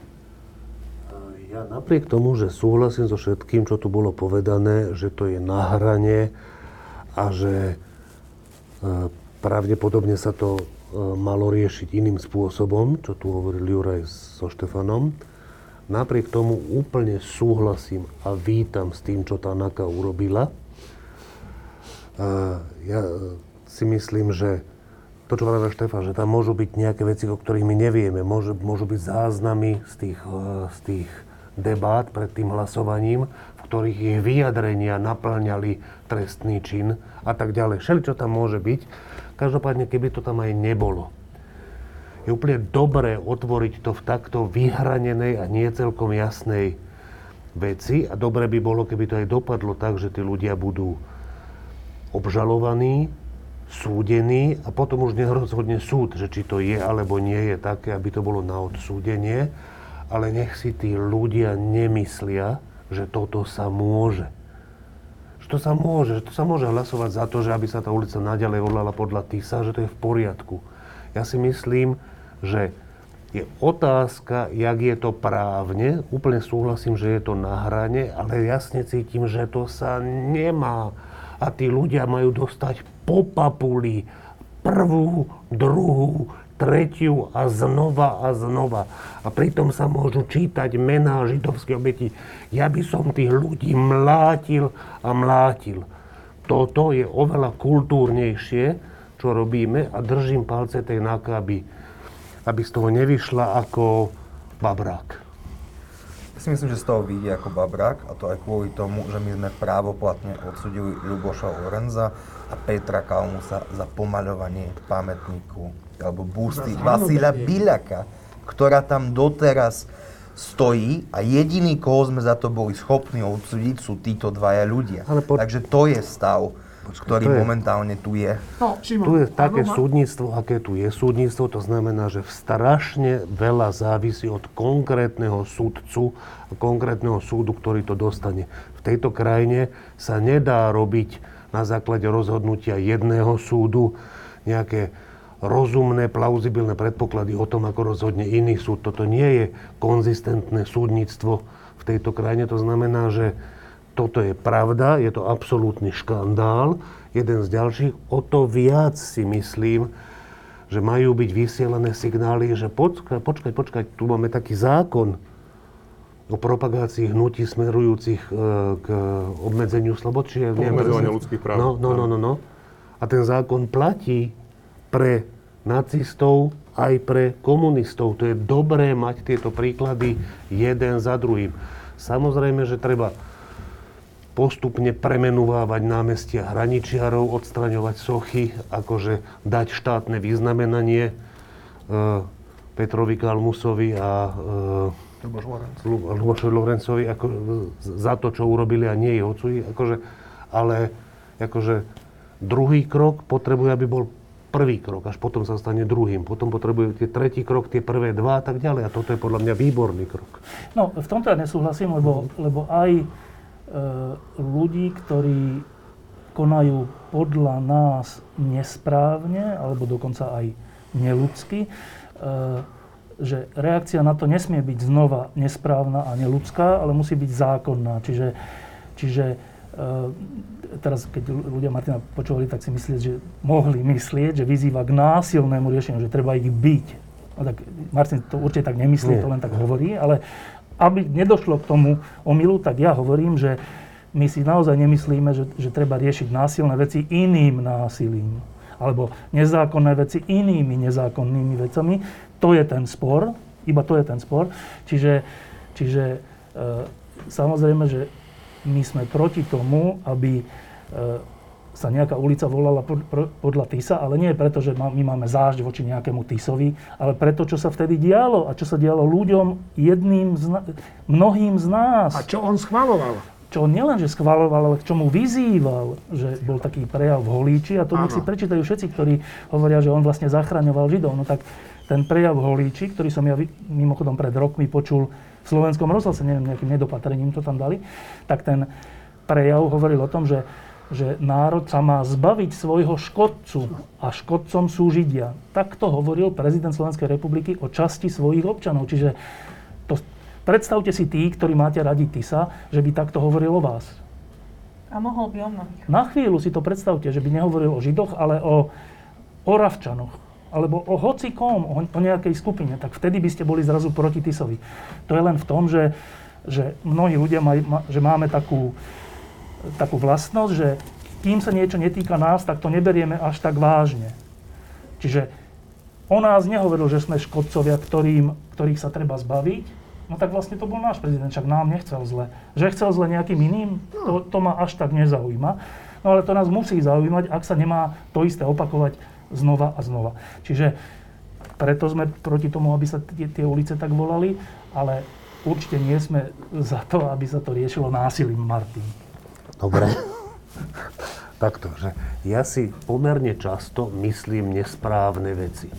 Ja napriek tomu, že súhlasím so všetkým, čo tu bolo povedané, že to je na hrane a že e, pravdepodobne sa to e, malo riešiť iným spôsobom, čo tu hovoril Juraj so Štefanom, napriek tomu úplne súhlasím a vítam s tým, čo tá NAKA urobila. E, Ja si myslím, že to, čo vravel Štefan, že tam môžu byť nejaké veci, o ktorých my nevieme. Môže, môžu byť záznamy z tých, z tých debát pred tým hlasovaním, v ktorých ich vyjadrenia naplňali trestný čin a tak ďalej. Všeli, čo tam môže byť. Každopádne, keby to tam aj nebolo, je úplne dobré otvoriť to v takto vyhranenej a nie celkom jasnej veci a dobre by bolo, keby to aj dopadlo tak, že tí ľudia budú obžalovaní, súdení a potom už nerozhodne súd, že či to je alebo nie je také, aby to bolo na odsúdenie, ale nech si tí ľudia nemyslia, že toto sa môže. Že to sa môže, že to sa môže hlasovať za to, že aby sa tá ulica naďalej volala podľa TISA, že to je v poriadku. Ja si myslím, že je otázka, jak je to právne. Úplne súhlasím, že je to na hrane, ale jasne cítim, že to sa nemá. A tí ľudia majú dostať po papuli prvú, druhú, tretiu a znova a znova. A pritom sa môžu čítať mená židovských obetí. Ja by som tých ľudí mlátil a mlátil. Toto je oveľa kultúrnejšie, čo robíme a držím palce tej náka, aby, z toho nevyšla ako babrák. Ja si myslím, že z toho vyjde ako babrák a to aj kvôli tomu, že my sme právoplatne odsudili Ľuboša Lorenza a Petra Kalmusa za pomaľovanie pamätníku alebo Za Vasíla zahnútie. Biľaka, ktorá tam doteraz stojí a jediný, koho sme za to boli schopní odsúdiť, sú títo dvaja ľudia. Ale po- Takže to je stav, ktorý to je- momentálne tu je. No, Šimon, Tu je také áno, súdnictvo, aké tu je súdnictvo, to znamená, že strašne veľa závisí od konkrétneho súdcu a konkrétneho súdu, ktorý to dostane. V tejto krajine sa nedá robiť na základe rozhodnutia jedného súdu nejaké rozumné, plauzibilné predpoklady o tom, ako rozhodne iný súd. Toto nie je konzistentné súdnictvo v tejto krajine. To znamená, že toto je pravda, je to absolútny škandál. Jeden z ďalších, o to viac si myslím, že majú byť vysielané signály, že počkaj, počkaj, počkaj, tu máme taký zákon o propagácii hnutí smerujúcich e, k obmedzeniu slobod, či je, neviem, ľudských práv. No, no, no, no, no. A ten zákon platí pre nacistov aj pre komunistov. To je dobré mať tieto príklady jeden za druhým. Samozrejme, že treba postupne premenúvať námestia hraničiarov, odstraňovať sochy, akože dať štátne vyznamenanie e, Petrovi Kalmusovi a Lubošovi Lorencovi ako, za to, čo urobili a nie ich ocuji. Akože, ale akože druhý krok potrebuje, aby bol prvý krok, až potom sa stane druhým. Potom potrebuje tie tretí krok, tie prvé dva a tak ďalej. A toto je podľa mňa výborný krok. No, v tomto ja nesúhlasím, lebo, lebo aj e, ľudí, ktorí konajú podľa nás nesprávne, alebo dokonca aj neludsky, e, že reakcia na to nesmie byť znova nesprávna a neludská, ale musí byť zákonná. Čiže, čiže teraz, keď ľudia Martina počúvali, tak si myslieť, že mohli myslieť, že vyzýva k násilnému riešeniu, že treba ich byť. No tak Martin to určite tak nemyslí, Nie. to len tak hovorí, ale aby nedošlo k tomu omilu, tak ja hovorím, že my si naozaj nemyslíme, že, že treba riešiť násilné veci iným násilím alebo nezákonné veci inými nezákonnými vecami. To je ten spor, iba to je ten spor. Čiže, čiže e, samozrejme, že my sme proti tomu, aby e, sa nejaká ulica volala podľa Tisa, ale nie preto, že my máme zážď voči nejakému Tisovi, ale preto, čo sa vtedy dialo a čo sa dialo ľuďom, jedným z na, mnohým z nás. A čo on schvaloval? Čo on nielen, že schvaloval, ale k čomu vyzýval, že bol taký prejav v Holíči a to nech si prečítajú všetci, ktorí hovoria, že on vlastne zachraňoval Židov. No tak ten prejav v Holíči, ktorý som ja mimochodom pred rokmi počul v slovenskom rozhlase, neviem, nejakým nedopatrením to tam dali, tak ten prejav hovoril o tom, že, že národ sa má zbaviť svojho škodcu a škodcom sú Židia. Takto hovoril prezident Slovenskej republiky o časti svojich občanov. Čiže to, predstavte si tí, ktorí máte radi Tisa, že by takto hovoril o vás. A mohol by o mnohých. Na chvíľu si to predstavte, že by nehovoril o Židoch, ale o Oravčanoch alebo o hocikom, o, o nejakej skupine, tak vtedy by ste boli zrazu proti Tisovi. To je len v tom, že, že mnohí ľudia maj, ma, že máme takú, takú vlastnosť, že kým sa niečo netýka nás, tak to neberieme až tak vážne. Čiže o nás nehovoril, že sme škodcovia, ktorým, ktorých sa treba zbaviť, no tak vlastne to bol náš prezident, však nám nechcel zle. Že chcel zle nejakým iným, to, to ma až tak nezaujíma. No ale to nás musí zaujímať, ak sa nemá to isté opakovať znova a znova. Čiže preto sme proti tomu, aby sa tie, tie ulice tak volali, ale určite nie sme za to, aby sa to riešilo násilím, Martin. Dobre. Takto, že ja si pomerne často myslím nesprávne veci.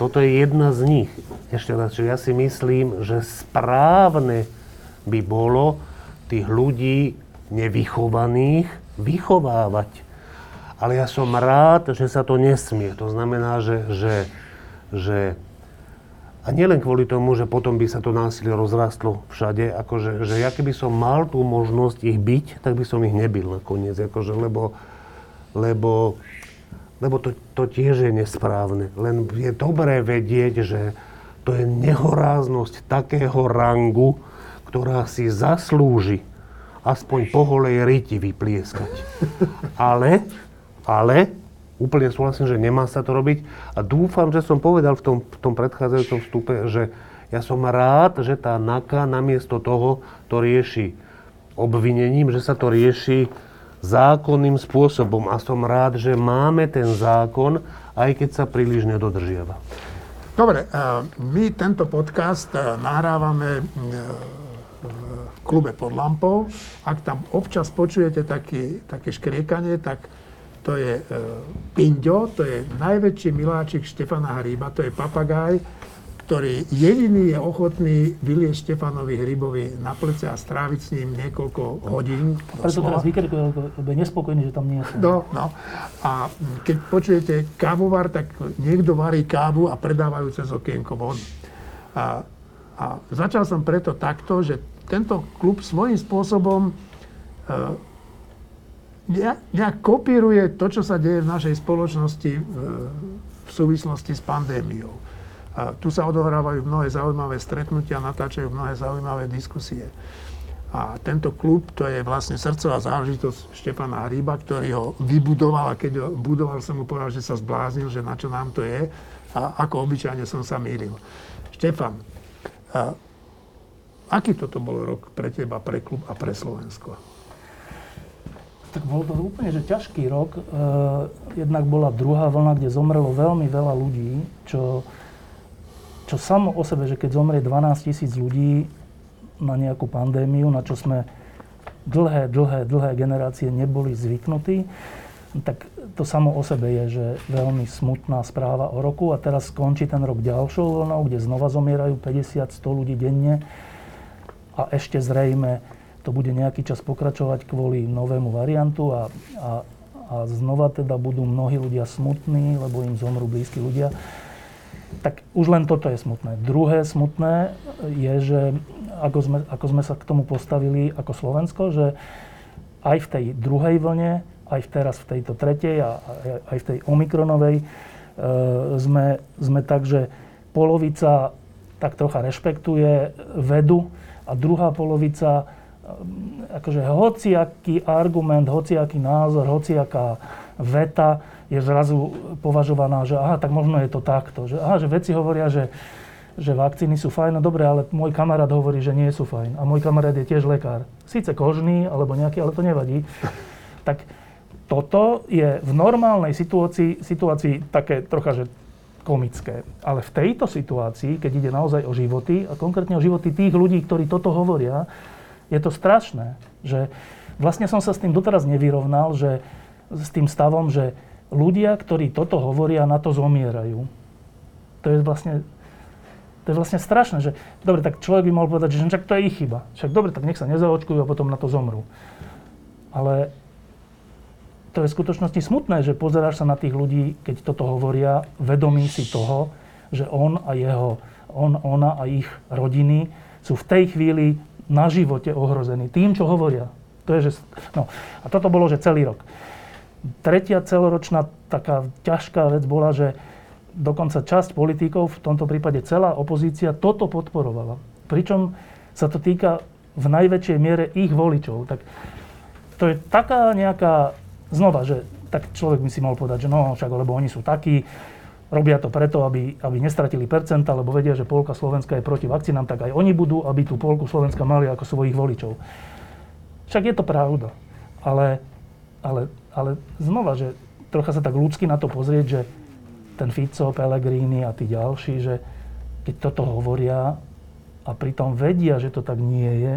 Toto je jedna z nich. Ešte raz, že ja si myslím, že správne by bolo tých ľudí nevychovaných vychovávať ale ja som rád, že sa to nesmie. To znamená, že, že, že a nielen kvôli tomu, že potom by sa to násilie rozrastlo všade, akože, že ja keby som mal tú možnosť ich byť, tak by som ich nebil nakoniec, akože, lebo, lebo, lebo to, to tiež je nesprávne. Len je dobré vedieť, že to je nehoráznosť takého rangu, ktorá si zaslúži aspoň po holej riti vyplieskať. Ale ale úplne súhlasím, že nemá sa to robiť a dúfam, že som povedal v tom, v tom predchádzajúcom vstupe, že ja som rád, že tá NAKA namiesto toho to rieši obvinením, že sa to rieši zákonným spôsobom a som rád, že máme ten zákon, aj keď sa príliš nedodržiava. Dobre, my tento podcast nahrávame v klube pod lampou. Ak tam občas počujete také škriekanie, tak to je e, Pinďo, to je najväčší miláčik Štefana Hríba, to je papagaj, ktorý jediný je ochotný vylieť Štefanovi Hrybovi na plece a stráviť s ním niekoľko hodín. Preto teraz vykrikuje, lebo je nespokojný, že tam nie sú. No, no. A keď počujete kávovar, tak niekto varí kávu a predávajú cez okienko von. A, a začal som preto takto, že tento klub svojím spôsobom e, nejak kopíruje to, čo sa deje v našej spoločnosti v, v súvislosti s pandémiou. A tu sa odohrávajú mnohé zaujímavé stretnutia, natáčajú mnohé zaujímavé diskusie. A tento klub, to je vlastne srdcová záležitosť Štefana Hríba, ktorý ho vybudoval a keď ho budoval, som mu povedal, že sa zbláznil, že na čo nám to je. A ako obyčajne som sa mýlil. Štefan, aký toto bol rok pre teba, pre klub a pre Slovensko? Tak bol to úplne že ťažký rok. E, jednak bola druhá vlna, kde zomrelo veľmi veľa ľudí, čo čo samo o sebe, že keď zomrie 12 tisíc ľudí na nejakú pandémiu, na čo sme dlhé, dlhé, dlhé generácie neboli zvyknutí, tak to samo o sebe je, že veľmi smutná správa o roku a teraz skončí ten rok ďalšou vlnou, kde znova zomierajú 50-100 ľudí denne a ešte zrejme to bude nejaký čas pokračovať kvôli novému variantu a, a, a znova teda budú mnohí ľudia smutní, lebo im zomrú blízki ľudia. Tak už len toto je smutné. Druhé smutné je, že ako sme, ako sme sa k tomu postavili ako Slovensko, že aj v tej druhej vlne aj teraz v tejto tretej a aj v tej omikronovej e, sme, sme tak, že polovica tak trocha rešpektuje vedu a druhá polovica akože hociaký argument, hociaký názor, hociaká veta je zrazu považovaná, že aha, tak možno je to takto. Že, aha, že veci hovoria, že, že vakcíny sú fajn, no dobre, ale môj kamarát hovorí, že nie sú fajn. A môj kamarát je tiež lekár. Síce kožný, alebo nejaký, ale to nevadí. <laughs> Tak toto je v normálnej situácii, situácii také trocha, že komické. Ale v tejto situácii, keď ide naozaj o životy, a konkrétne o životy tých ľudí, ktorí toto hovoria, je to strašné. Že vlastne som sa s tým doteraz nevyrovnal, že s tým stavom, že ľudia, ktorí toto hovoria, na to zomierajú. To je vlastne, to je vlastne strašné, že dobre, tak človek by mohol povedať, že však to je ich chyba. Však dobre, tak nech sa nezaočkujú a potom na to zomrú. Ale to je v skutočnosti smutné, že pozeráš sa na tých ľudí, keď toto hovoria, vedomí si toho, že on a jeho, on, ona a ich rodiny sú v tej chvíli na živote ohrození tým, čo hovoria. To je, že, no, a toto bolo, že celý rok. Tretia celoročná taká ťažká vec bola, že dokonca časť politikov, v tomto prípade celá opozícia, toto podporovala. Pričom sa to týka v najväčšej miere ich voličov. Tak to je taká nejaká znova, že tak človek by si mohol povedať, že no však, lebo oni sú takí, robia to preto, aby, aby nestratili percenta, lebo vedia, že polka Slovenska je proti vakcínám, tak aj oni budú, aby tú polku Slovenska mali ako svojich voličov. Však je to pravda. Ale, ale, ale znova, že trocha sa tak ľudsky na to pozrieť, že ten Fico, Pellegrini a tí ďalší, že keď toto hovoria a pritom vedia, že to tak nie je,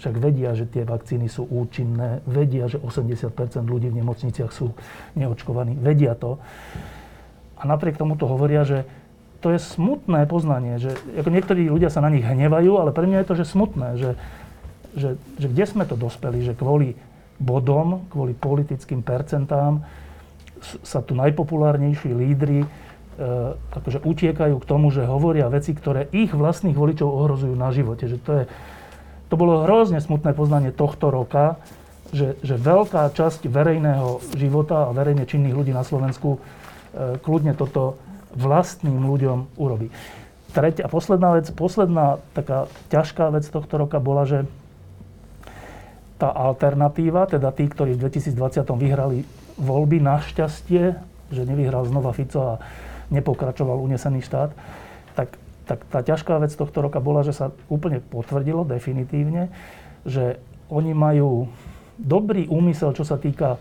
však vedia, že tie vakcíny sú účinné, vedia, že 80% ľudí v nemocniciach sú neočkovaní, vedia to. A napriek tomu to hovoria, že to je smutné poznanie, že ako niektorí ľudia sa na nich hnevajú, ale pre mňa je to, že smutné, že, že, že kde sme to dospeli, že kvôli bodom, kvôli politickým percentám sa tu najpopulárnejší lídry e, akože utiekajú k tomu, že hovoria veci, ktoré ich vlastných voličov ohrozujú na živote. Že to je, to bolo hrozne smutné poznanie tohto roka, že, že veľká časť verejného života a verejne činných ľudí na Slovensku kľudne toto vlastným ľuďom urobí. Tretia, posledná vec, posledná taká ťažká vec tohto roka bola, že tá alternatíva, teda tí, ktorí v 2020 vyhrali voľby, našťastie, že nevyhral znova Fico a nepokračoval unesený štát, tak tak tá ťažká vec tohto roka bola, že sa úplne potvrdilo definitívne, že oni majú dobrý úmysel, čo sa týka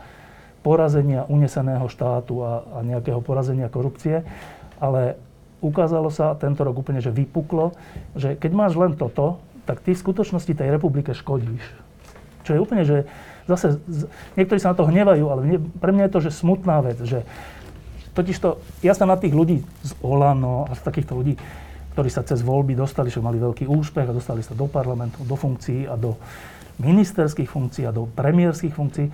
porazenia uneseného štátu a, a nejakého porazenia korupcie, ale ukázalo sa tento rok úplne, že vypuklo, že keď máš len toto, tak ty v skutočnosti tej republike škodíš. Čo je úplne, že zase, niektorí sa na to hnevajú, ale mne, pre mňa je to, že smutná vec, že totižto, ja sa na tých ľudí z Olano a z takýchto ľudí, ktorí sa cez voľby dostali, že mali veľký úspech a dostali sa do parlamentu, do funkcií a do ministerských funkcií a do premiérských funkcií,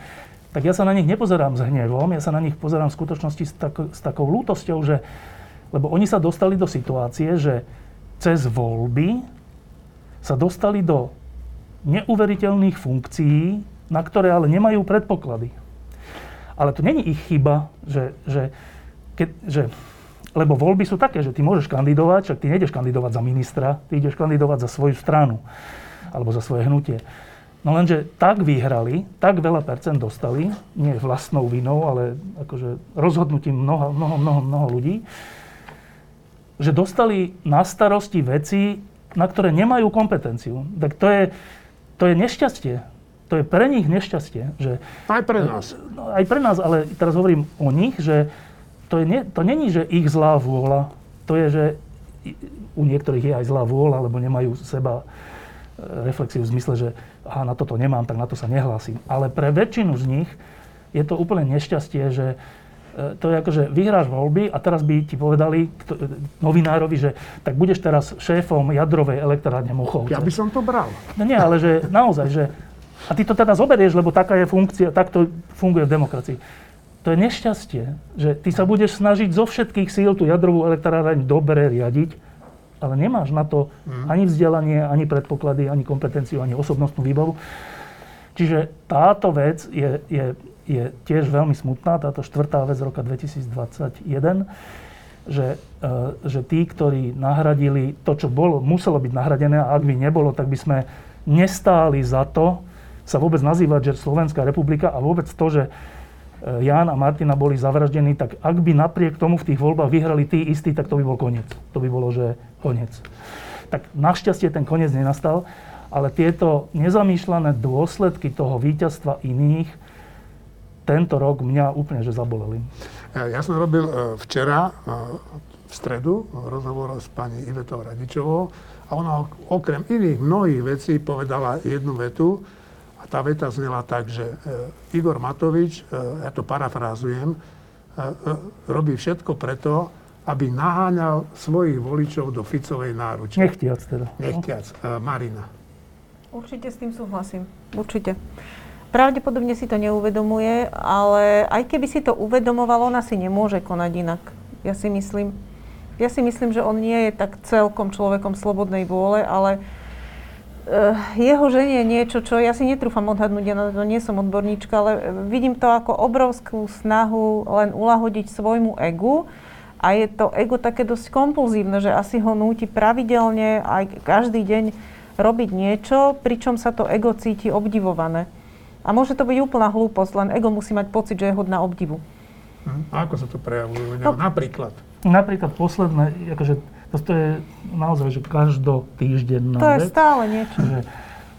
tak ja sa na nich nepozerám s hnevom, ja sa na nich pozerám v skutočnosti s, tak, s takou lútosťou, že, lebo oni sa dostali do situácie, že cez voľby sa dostali do neuveriteľných funkcií, na ktoré ale nemajú predpoklady. Ale to není ich chyba, že, že, keď, že lebo voľby sú také, že ty môžeš kandidovať, však ty nejdeš kandidovať za ministra, ty ideš kandidovať za svoju stranu alebo za svoje hnutie. No lenže tak vyhrali, tak veľa percent dostali, nie vlastnou vinou, ale akože rozhodnutím mnoho, mnoho, mnoho, mnoho ľudí, že dostali na starosti veci, na ktoré nemajú kompetenciu. Tak to je, to je nešťastie. To je pre nich nešťastie. Že, aj pre nás. No, aj pre nás, ale teraz hovorím o nich, že to, je, to není, že ich zlá vôľa. To je, že u niektorých je aj zlá vôľa, alebo nemajú seba e, reflexiu v zmysle, že aha, na toto nemám, tak na to sa nehlásim. Ale pre väčšinu z nich je to úplne nešťastie, že e, to je ako, že vyhráš voľby a teraz by ti povedali kto, novinárovi, že tak budeš teraz šéfom jadrovej elektrárne Mochovce. Ja by som to bral. No nie, ale že naozaj, že a ty to teda zoberieš, lebo taká je funkcia, takto funguje v demokracii. To je nešťastie, že ty sa budeš snažiť zo všetkých síl tú jadrovú elektráreň dobre riadiť, ale nemáš na to ani vzdelanie, ani predpoklady, ani kompetenciu, ani osobnostnú výbavu. Čiže táto vec je, je, je tiež veľmi smutná, táto štvrtá vec roka 2021, že, e, že tí, ktorí nahradili to, čo bolo, muselo byť nahradené, a ak by nebolo, tak by sme nestáli za to, sa vôbec nazývať, že Slovenská republika a vôbec to, že Ján a Martina boli zavraždení, tak ak by napriek tomu v tých voľbách vyhrali tí istí, tak to by bol koniec. To by bolo, že koniec. Tak našťastie ten koniec nenastal, ale tieto nezamýšľané dôsledky toho víťazstva iných tento rok mňa úplne že zaboleli. Ja som robil e, včera, e, v stredu, rozhovor s pani Ivetou Radičovou a ona okrem iných mnohých vecí povedala jednu vetu, a tá veta znela tak, že e, Igor Matovič, e, ja to parafrázujem, e, robí všetko preto, aby naháňal svojich voličov do Ficovej náruče. Nechtiac teda. Nechtiac. Marina. Určite s tým súhlasím. Určite. Pravdepodobne si to neuvedomuje, ale aj keby si to uvedomoval, ona si nemôže konať inak. Ja si myslím. Ja si myslím, že on nie je tak celkom človekom slobodnej vôle, ale Uh, jeho ženie niečo, čo ja si netrúfam odhadnúť, ja na to nie som odborníčka, ale vidím to ako obrovskú snahu len ulahodiť svojmu egu a je to ego také dosť kompulzívne, že asi ho núti pravidelne aj každý deň robiť niečo, pričom sa to ego cíti obdivované. A môže to byť úplná hlúposť, len ego musí mať pocit, že je hodná obdivu. Hm? A ako sa to prejavuje? No, napríklad? Napríklad posledné, akože to je naozaj, že každotýždenná To je vec. stále niečo. Že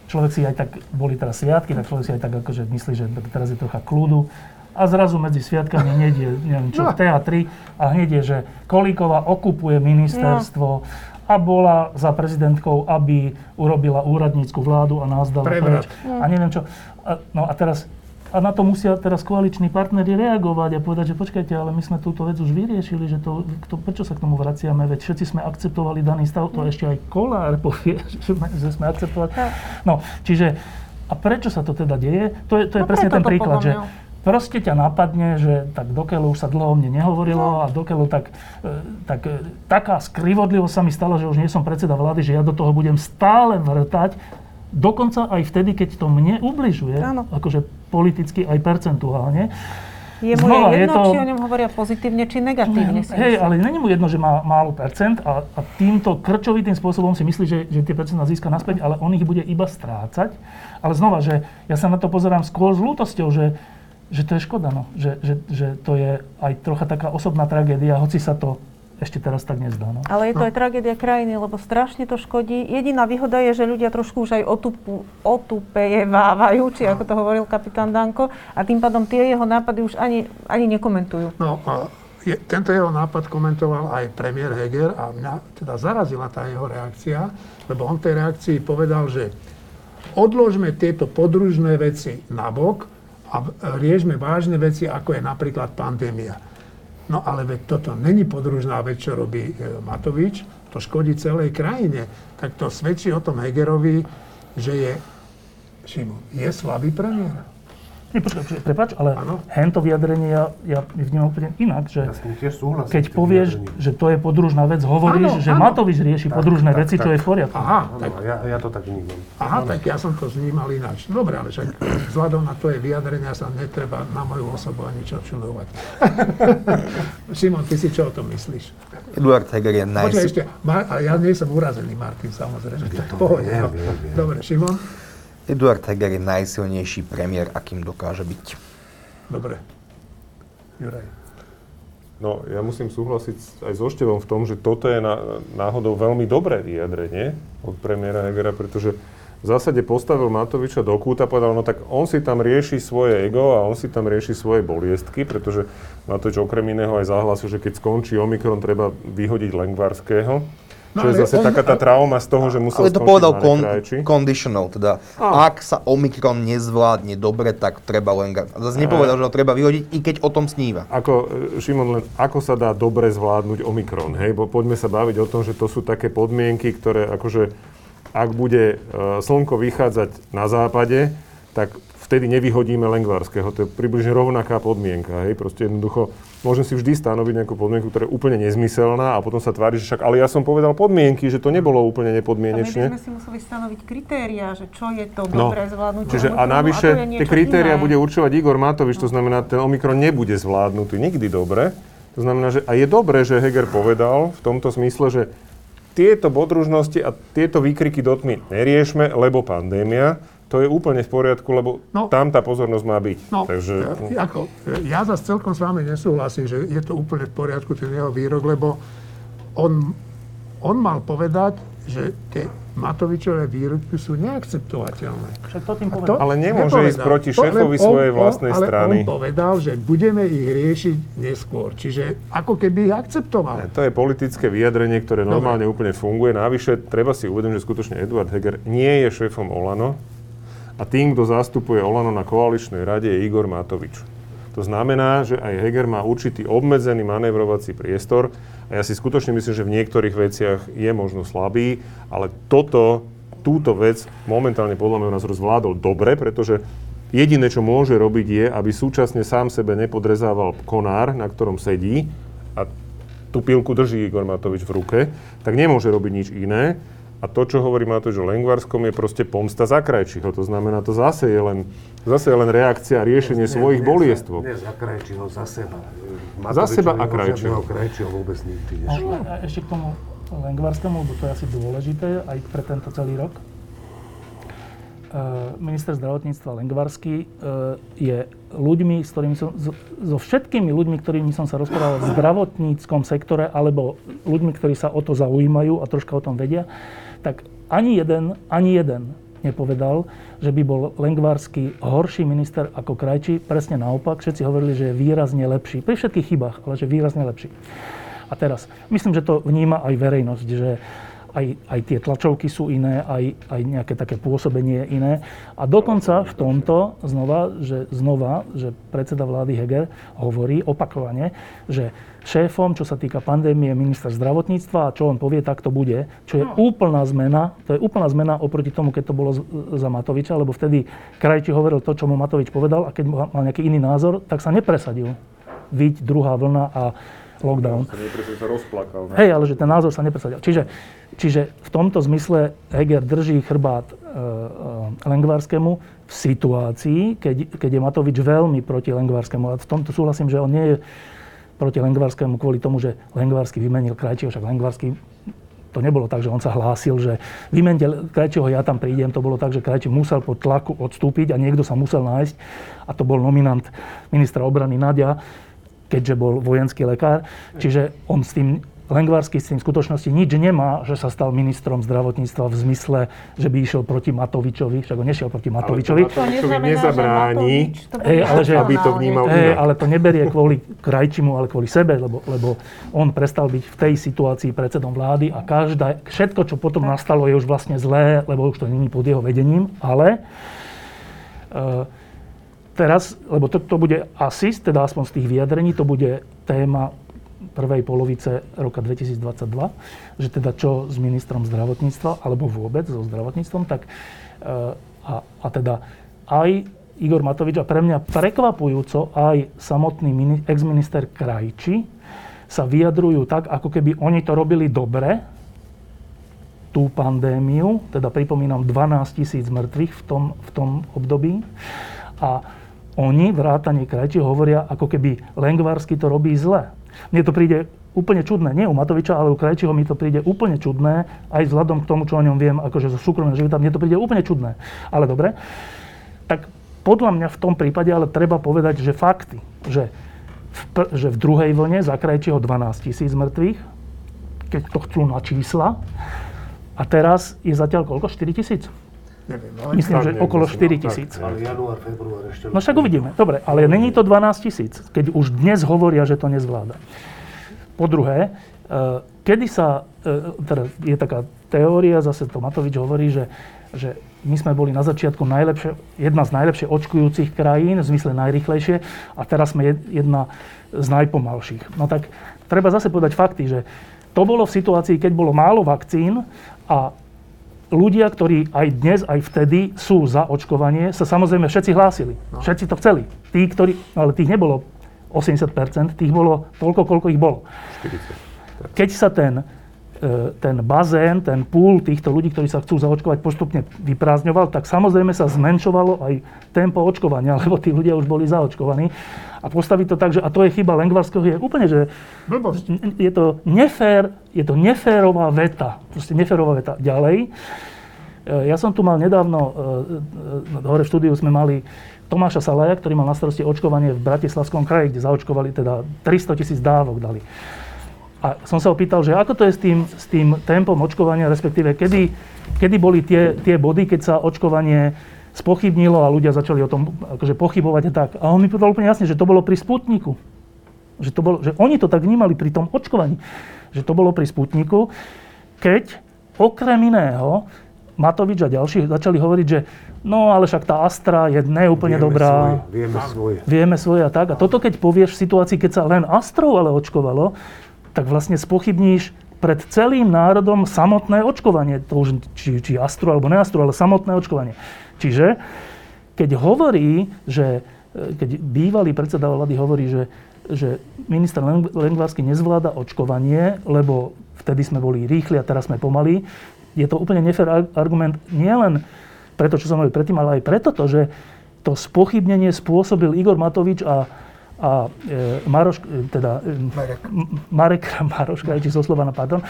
človek si aj tak, boli teraz sviatky, tak človek si aj tak akože myslí, že teraz je trocha kľudu. A zrazu medzi sviatkami hneď je, neviem čo, No. teatri a hneď je, že Kolíková okupuje ministerstvo a bola za prezidentkou, aby urobila úradnícku vládu a nás dala preč. A neviem čo. A, no a teraz a na to musia teraz koaliční partneri reagovať a povedať, že počkajte, ale my sme túto vec už vyriešili, že to, to, prečo sa k tomu vraciame, veď všetci sme akceptovali daný stav, to ešte aj Kolár povie, <laughs> že sme, že sme akceptovali. No, čiže, a prečo sa to teda deje? To je, to je No presne ten príklad, že proste ťa napadne, že tak dokeľu už sa dlho o mne nehovorilo a dokeľu tak, e, tak e, taká skrivodlivosť sa mi stala, že už nie som predseda vlády, že ja do toho budem stále vrtať, dokonca aj vtedy, keď to mne ubližuje, Áno. akože politicky aj percentuálne. Je mu Znova, je je jedno, to- či o ňom hovoria pozitívne, či negatívne. Hej, ale není mu jedno, že má málo percent a, a týmto krčovitým spôsobom si myslí, že, že tie percentá získa naspäť, ale on ich bude iba strácať. Ale znova, že ja sa na to pozerám skôr s ľútosťou, že, že to je škoda, no. že, že, že to je aj trocha taká osobná tragédia, hoci sa to ešte teraz tak nezdá. No. Ale je to aj tragédia krajiny, lebo strašne to škodí. Jediná výhoda je, že ľudia trošku už aj otupu, otupejevávajú, či ako to hovoril kapitán Danko, a tým pádom tie jeho nápady už ani, ani nekomentujú. No, a je, tento jeho nápad komentoval aj premiér Heger a mňa teda zarazila tá jeho reakcia, lebo on v tej reakcii povedal, že odložme tieto podružné veci nabok a riešme vážne veci, ako je napríklad pandémia. No ale veď toto není podružná vec, čo robí e, Matovič, to škodí celej krajine. Tak to svedčí o tom Hegerovi, že je, Šimon, je slabý premiér. Nie, počkaj, počkaj, prepáč, ale Áno. hento vyjadrenie ja, ja vnímam úplne inak, že Ja súhlasím. keď povieš, vyjadrením. že to je podružná vec, hovoríš, Áno, že áno. Matovič rieši podružné tak, veci, čo tak. je v poriadku. Aha, tak ja, ja to tak vnímam. Aha, tak ja som to vnímal ináč. Dobre, ale však vzhľadom na tvoje vyjadrenia sa netreba na moju osobu ani čo čudovať. <laughs> Šimon, ty si čo o tom myslíš? Eduard Heger je Počkaj najsi... ešte, Mar- ja nie som urazený, Martin, samozrejme. Pohode, viem, no. viem, viem. Dobre, Šimon? Eduard Heger je najsilnejší premiér, akým dokáže byť. Dobre. Juraj. No, ja musím súhlasiť aj so Števom v tom, že toto je na, náhodou veľmi dobré vyjadrenie od premiéra Hegera, pretože v zásade postavil Matoviča do kúta povedal, no tak on si tam rieši svoje ego a on si tam rieši svoje boliestky, pretože Matovič okrem iného aj zahlásil, že keď skončí Omikron, treba vyhodiť Lengvarského. Čo je zase on- taká tá trauma z toho, že musel Ale to povedal Krajči. conditional, teda ak sa Omikron nezvládne dobre, tak treba len... Zase nepovedal, že ho treba vyhodiť, i keď o tom sníva. Ako, e, Šimon, len ako sa dá dobre zvládnuť Omikron, hej? Bo poďme sa baviť o tom, že to sú také podmienky, ktoré akože, ak bude e, slnko vychádzať na západe, tak vtedy nevyhodíme Lengvarského. To je približne rovnaká podmienka, hej? Proste jednoducho, môžem si vždy stanoviť nejakú podmienku, ktorá je úplne nezmyselná a potom sa tvári, že však, ale ja som povedal podmienky, že to nebolo úplne A my by nepodmienečne. sme si museli stanoviť kritériá, že čo je to No, dobré zvládnutie. Čiže a navyše tie kritéria iné. bude určovať Igor Matovič, to znamená, ten Omikron nebude zvládnutý nikdy dobre. To znamená, že a je dobré, že Heger povedal v tomto smysle, že tieto bodružnosti a tieto výkriky do tmy neriešme, lebo pandémia, to je úplne v poriadku, lebo No. tam tá pozornosť má byť. No, Takže, e, ako, e, ja zase celkom s vami nesúhlasím, že je to úplne v poriadku, ten jeho výrok, lebo on, on mal povedať, že tie Matovičové výroky sú neakceptovateľné. Však to tým povedal. Ale nemôže nepovedal. ísť proti To šéfovi svojej vlastnej ale strany. on povedal, že budeme ich riešiť neskôr. Čiže ako keby ich akceptoval. To je politické vyjadrenie, ktoré normálne úplne funguje. Navyše, treba si uvedomiť, že skutočne Eduard Heger nie je šéfom Olano a tým, kto zastupuje Olano na koaličnej rade, je Igor Matovič. To znamená, že aj Heger má určitý obmedzený manévrovací priestor a ja si skutočne myslím, že v niektorých veciach je možno slabý, ale toto, túto vec momentálne podľa môjho názoru zvládol dobre, pretože jediné, čo môže robiť, je, aby súčasne sám sebe nepodrezával konár, na ktorom sedí a tú pilku drží Igor Matovič v ruke, tak nemôže robiť nič iné. A to, čo hovorí Matovič o Lengvarskom, je proste pomsta za krajčiho. To znamená, to zase je len, zase je len reakcia a riešenie svojich boliestvov. Nie za Krajčího, za seba. Za seba a Krajčího. Krajčího. Krajčího vôbec nikdy nešlo. a ešte k tomu Lengvarskému, lebo to je asi dôležité aj pre tento celý rok. E, Minister zdravotníctva Lengvarský e, je ľuďmi, s ktorými som, so, so všetkými ľuďmi, ktorými som sa rozprával v zdravotníckom sektore, alebo ľuďmi, ktorí sa o to zaujímajú a troška o tom vedia, tak ani jeden, ani jeden nepovedal, že by bol Lengvarský horší minister ako Krajčí. Presne naopak, všetci hovorili, že je výrazne lepší. Pri všetkých chybách, ale že výrazne lepší. A teraz, myslím, že to vníma aj verejnosť, že aj, aj tie tlačovky sú iné, aj, aj nejaké také pôsobenie je iné. A dokonca v tomto znova, že znova, že predseda vlády Heger hovorí opakovane, že šéfom, čo sa týka pandémie, minister zdravotníctva a čo on povie, tak to bude. Čo je úplná zmena, to je úplná zmena oproti tomu, keď to bolo za Matoviča, lebo vtedy Krajči hovoril to, čo mu Matovič povedal a keď mal nejaký iný názor, tak sa nepresadil. Viď druhá vlna a lockdown. sa rozplakal. Hej, ale že ten názor sa nepresadil. Čiže, čiže v tomto zmysle Heger drží chrbát e, e, Lengvarskému v situácii, keď, keď je Matovič veľmi proti Lengvarskému. A v tomto súhlasím, že on nie je proti Lengvarskému kvôli tomu, že Lengvarsky vymenil Krajčího, však Lengvarsky to nebolo tak, že on sa hlásil, že vymente Krajčího, ja tam prídem. To bolo tak, že Krajčí musel pod tlaku odstúpiť a niekto sa musel nájsť. A to bol nominant ministra obrany Nadia, keďže bol vojenský lekár. Čiže on s tým, Lengvarsky s tým v skutočnosti nič nemá, že sa stal ministrom zdravotníctva v zmysle, že by išiel proti Matovičovi, však on nešiel proti Matovičovi. To neznamená, že nezabráni, to Hej, ale že- aby to vnímal inak. ale to neberie kvôli Krajčimu, ale kvôli sebe, lebo, lebo on prestal byť v tej situácii predsedom vlády a každá, všetko, čo potom nastalo, je už vlastne zlé, lebo už to není pod jeho vedením, ale e, teraz, lebo to, to bude asi, teda aspoň z tých vyjadrení, to bude téma prvej polovice roka 2022, že teda čo s ministrom zdravotníctva, alebo vôbec so zdravotníctvom, tak e, a, a teda aj Igor Matovič a pre mňa prekvapujúco aj samotný mini, ex-minister Krajči sa vyjadrujú tak, ako keby oni to robili dobre, tú pandémiu, teda pripomínam 12 tisíc mŕtvych v tom, v tom období. A oni, vrátanie Krajči, hovoria, ako keby Lengvarsky to robí zle. Mne to príde úplne čudné. Nie u Matoviča, ale u Krajčiho mi to príde úplne čudné, aj vzhľadom k tomu, čo o ňom viem, akože zo súkromného života, mne to príde úplne čudné. Ale dobre. Tak podľa mňa v tom prípade ale treba povedať, že fakty, že v, pr- že v druhej vlne za Krajčiho 12 tisíc mŕtvych, keď to chcú na čísla, a teraz je zatiaľ koľko? 4 tisíc? Neviem, ale Myslím, že okolo myslím, 4 tak tisíc. Ale január, február ešte... No však uvidíme. Dobre, ale není to 12 tisíc, keď už dnes hovoria, že to nezvláda. Po druhé, e, kedy sa, e, teda je taká teória, zase to Matovič hovorí, že, že my sme boli na začiatku najlepšie, jedna z najlepšie očkujúcich krajín, v zmysle najrychlejšie, a teraz sme jedna z najpomalších. No tak treba zase povedať fakty, že to bolo v situácii, keď bolo málo vakcín a ľudia, ktorí aj dnes, aj vtedy sú za očkovanie, sa samozrejme všetci hlásili. No. Všetci to chceli. Tí, ktorí, ale tých nebolo 80%, tých bolo toľko, koľko ich bolo. 40. Keď sa ten, ten bazén, ten púl týchto ľudí, ktorí sa chcú zaočkovať, postupne vyprázdňoval, tak samozrejme sa zmenšovalo aj tempo očkovania, <laughs> lebo tí ľudia už boli zaočkovaní. A postaviť to tak, že a to je chyba Lengvarského, je úplne, že Blbosť. je to nefér, je to neférová veta. Proste neférová veta. Ďalej, e, ja som tu mal nedávno, e, hore v štúdiu sme mali Tomáša Salaja, ktorý mal na starosti očkovanie v Bratislavskom kraji, kde zaočkovali teda 300 tisíc dávok dali. A som sa opýtal, že ako to je s tým, s tým tempom očkovania, respektíve kedy, kedy boli tie, tie body, keď sa očkovanie spochybnilo a ľudia začali o tom akože pochybovať a tak. A on mi povedal úplne jasne, že to bolo pri Sputniku. Že, to bolo, že oni to tak vnímali pri tom očkovaní. Že to bolo pri Sputniku, keď okrem iného Matovič a ďalší začali hovoriť, že no ale však tá Astra je neúplne vieme dobrá. Svoje, vieme svoje. Vieme svoje a tak. A toto keď povieš v situácii, keď sa len Astrou ale očkovalo, tak vlastne spochybníš pred celým národom samotné očkovanie. To už či, či Astru alebo neastru, ale samotné očkovanie. Čiže keď hovorí, že e, keď bývalý predseda vlády hovorí, že, že minister Lengvarsky nezvláda očkovanie, lebo vtedy sme boli rýchli a teraz sme pomalí, je to úplne nefér argument nielen preto, čo som hovoril predtým, ale aj preto, to, že to spochybnenie spôsobil Igor Matovič a, a e, Maroš, e, teda, e, Marek. Marek <laughs> Maroš Krajči, zo Slovana, pardon,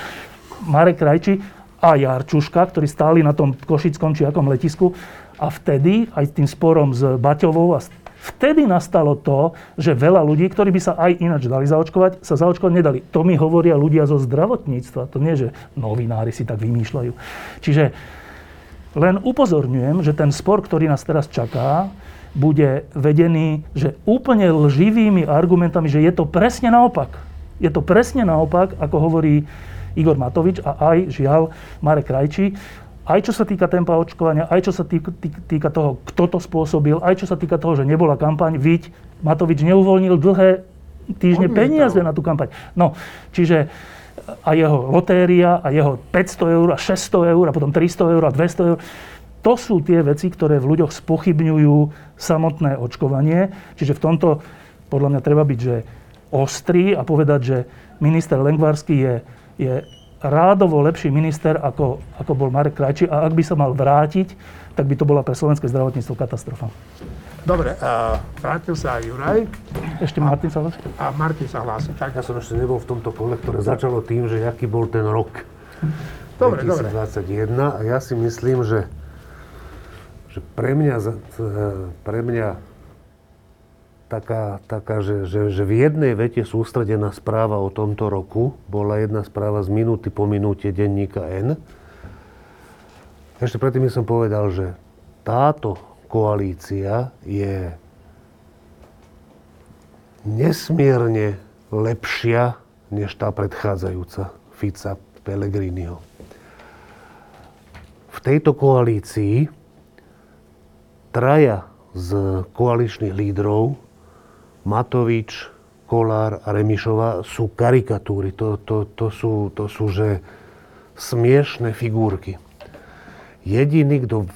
Marek Krajči a Jarčuška, ktorí stáli na tom košickom či akom letisku a vtedy, aj tým sporom s Baťovou, a vtedy nastalo to, že veľa ľudí, ktorí by sa aj ináč dali zaočkovať, sa zaočkovať nedali. To mi hovoria ľudia zo zdravotníctva. To nie, že novinári si tak vymýšľajú. Čiže len upozorňujem, že ten spor, ktorý nás teraz čaká, bude vedený, že úplne lživými argumentami, že je to presne naopak. Je to presne naopak, ako hovorí Igor Matovič a aj, žiaľ, Marek Krajčí aj čo sa týka tempa očkovania, aj čo sa týka, týka toho, kto to spôsobil, aj čo sa týka toho, že nebola kampaň, viď Matovič neuvoľnil dlhé týždne Odmietal. peniaze na tú kampaň. No, čiže a jeho lotéria, a jeho 500 eur, a 600 eur, a potom 300 eur, a 200 eur. To sú tie veci, ktoré v ľuďoch spochybňujú samotné očkovanie. Čiže v tomto podľa mňa treba byť, že ostrý a povedať, že minister Lengvarský je, je rádovo lepší minister, ako, ako bol Marek Krajčí. A ak by sa mal vrátiť, tak by to bola pre slovenské zdravotníctvo katastrofa. Dobre, uh, vrátil sa aj Juraj. Ešte Martin sa hlási. A Martin sa hlási. Tak. Ja som ešte nebol v tomto kole, ktoré začalo tým, že aký bol ten rok. Dobre, 2021. Dobre. A ja si myslím, že, že pre mňa, pre mňa taká, taká že, že, že v jednej vete sústredená správa o tomto roku bola jedna správa z minúty po minúte denníka N. Ešte predtým som povedal, že táto koalícia je nesmierne lepšia než tá predchádzajúca Fica Pellegriniho. V tejto koalícii traja z koaličných lídrov Matovič, Kolár a Remišová sú karikatúry. To, to, to, sú, to sú, že smiešné figurky. Jediný, kto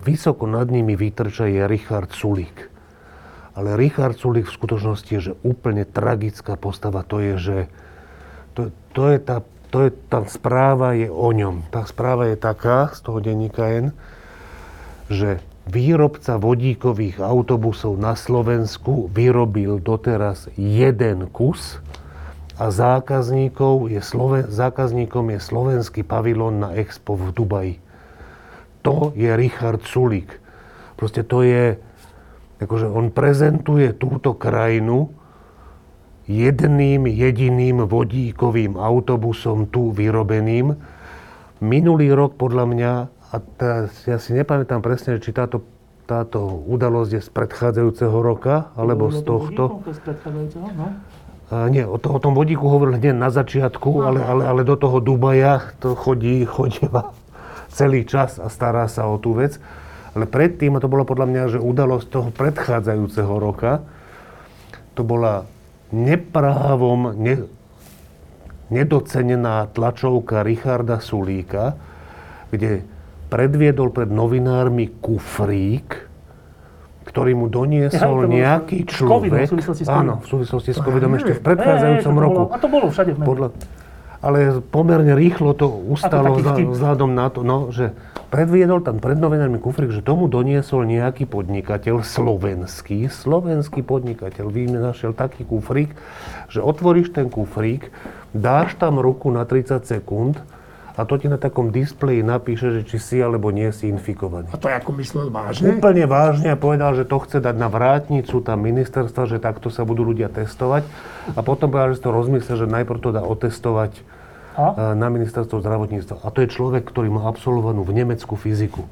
vysoko nad nimi vytrča, je Richard Sulík. Ale Richard Sulík v skutočnosti je že úplne tragická postava. To je, že to, to je tá, to je, tá správa je o ňom. Tá správa je taká z toho denníka N, že výrobca vodíkových autobusov na Slovensku vyrobil doteraz jeden kus a zákazníkov je Sloven- zákazníkom je slovenský pavilon na Expo v Dubaji. To je Richard Sulík. Proste to je, akože on prezentuje túto krajinu jedným jediným vodíkovým autobusom tu vyrobeným. Minulý rok podľa mňa a teraz ja si nepamätám presne, či táto, táto udalosť je z predchádzajúceho roka, alebo z tohto. Z predchádzajúceho, no. A nie, o, to, o tom vodíku hovoril hneď na začiatku, ale, ale, ale do toho Dubaja to chodí, chodíva celý čas a stará sa o tú vec. Ale predtým, a to bolo podľa mňa, že udalosť toho predchádzajúceho roka, to bola neprávom ne, nedocenená tlačovka Richarda Sulíka, kde predviedol pred novinármi kufrík, ktorý mu doniesol Ja, nejaký človek. v súvislosti s áno, covidom. v súvislosti s covidom ešte v predchádzajúcom bolo- roku. A to bolo všade v. Podľa, ale pomerne rýchlo to ustalo vzhľadom na to, no, že predviedol tam pred novinármi kufrík, že tomu doniesol nejaký podnikateľ slovenský, slovenský podnikateľ, vy mi našiel taký kufrík, že otvoríš ten kufrík, dáš tam ruku na 30 sekúnd a to ti na takom displeji napíše, že či si alebo nie si infikovaný. A to ako myslel vážne? Úplne vážne a povedal, že to chce dať na vrátnicu tam ministerstva, že takto sa budú ľudia testovať. A potom povedal, že si to rozmyslel, že najprv to dá otestovať A? e, na ministerstvo zdravotníctva. A to je človek, ktorý má absolvovanú v Nemecku fyziku.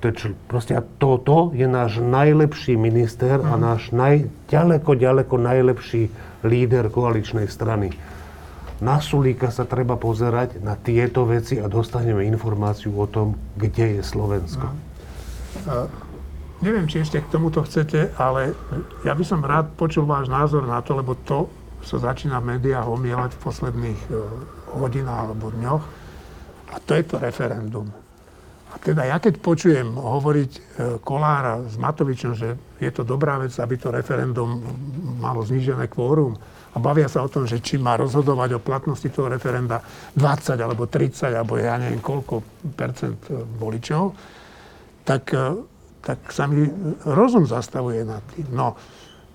To je čl- proste, a toto je náš najlepší minister a náš naj, ďaleko, ďaleko najlepší líder koaličnej strany. Na Sulíka sa treba pozerať na tieto veci a dostaneme informáciu o tom, kde je Slovensko. Neviem, či ešte k tomuto chcete, ale ja by som rád počul váš názor na to, lebo to sa začína v médiách omielať v posledných e, hodinách alebo dňoch. A to je to referendum. A teda ja keď počujem hovoriť e, Kolára s Matovičom, že je to dobrá vec, aby to referendum malo znížené kvórum a bavia sa o tom, že či má rozhodovať o platnosti toho referenda 20 alebo 30 alebo ja neviem koľko percent e, voličov, tak, e, tak sa mi rozum zastavuje nad tým. No,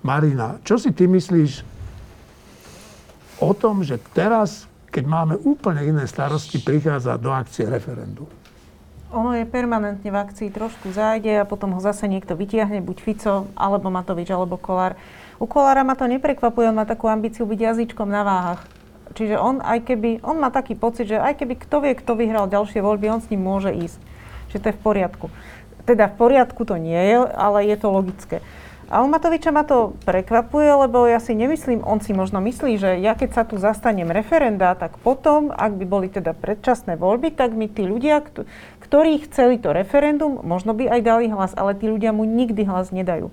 Marina, čo si ty myslíš o tom, že teraz, keď máme úplne iné starosti, prichádza do akcie referendum? Ono je permanentne v akcii, trošku zájde a potom ho zase niekto vytiahne, buď Fico, alebo Matovič, alebo Kolár. U Kolára ma to neprekvapuje, on má takú ambíciu byť jazyčkom na váhach. Čiže on aj keby, on má taký pocit, že aj keby kto vie, kto vyhral ďalšie voľby, on s ním môže ísť. Čiže to je v poriadku. Teda v poriadku to nie je, ale je to logické. A u Matoviča ma to prekvapuje, lebo ja si nemyslím, on si možno myslí, že ja keď sa tu zastanem referenda, tak potom, ak by boli teda predčasné voľby, tak mi tí ľudia, kto- ktorí chceli to referendum, možno by aj dali hlas, ale tí ľudia mu nikdy hlas nedajú.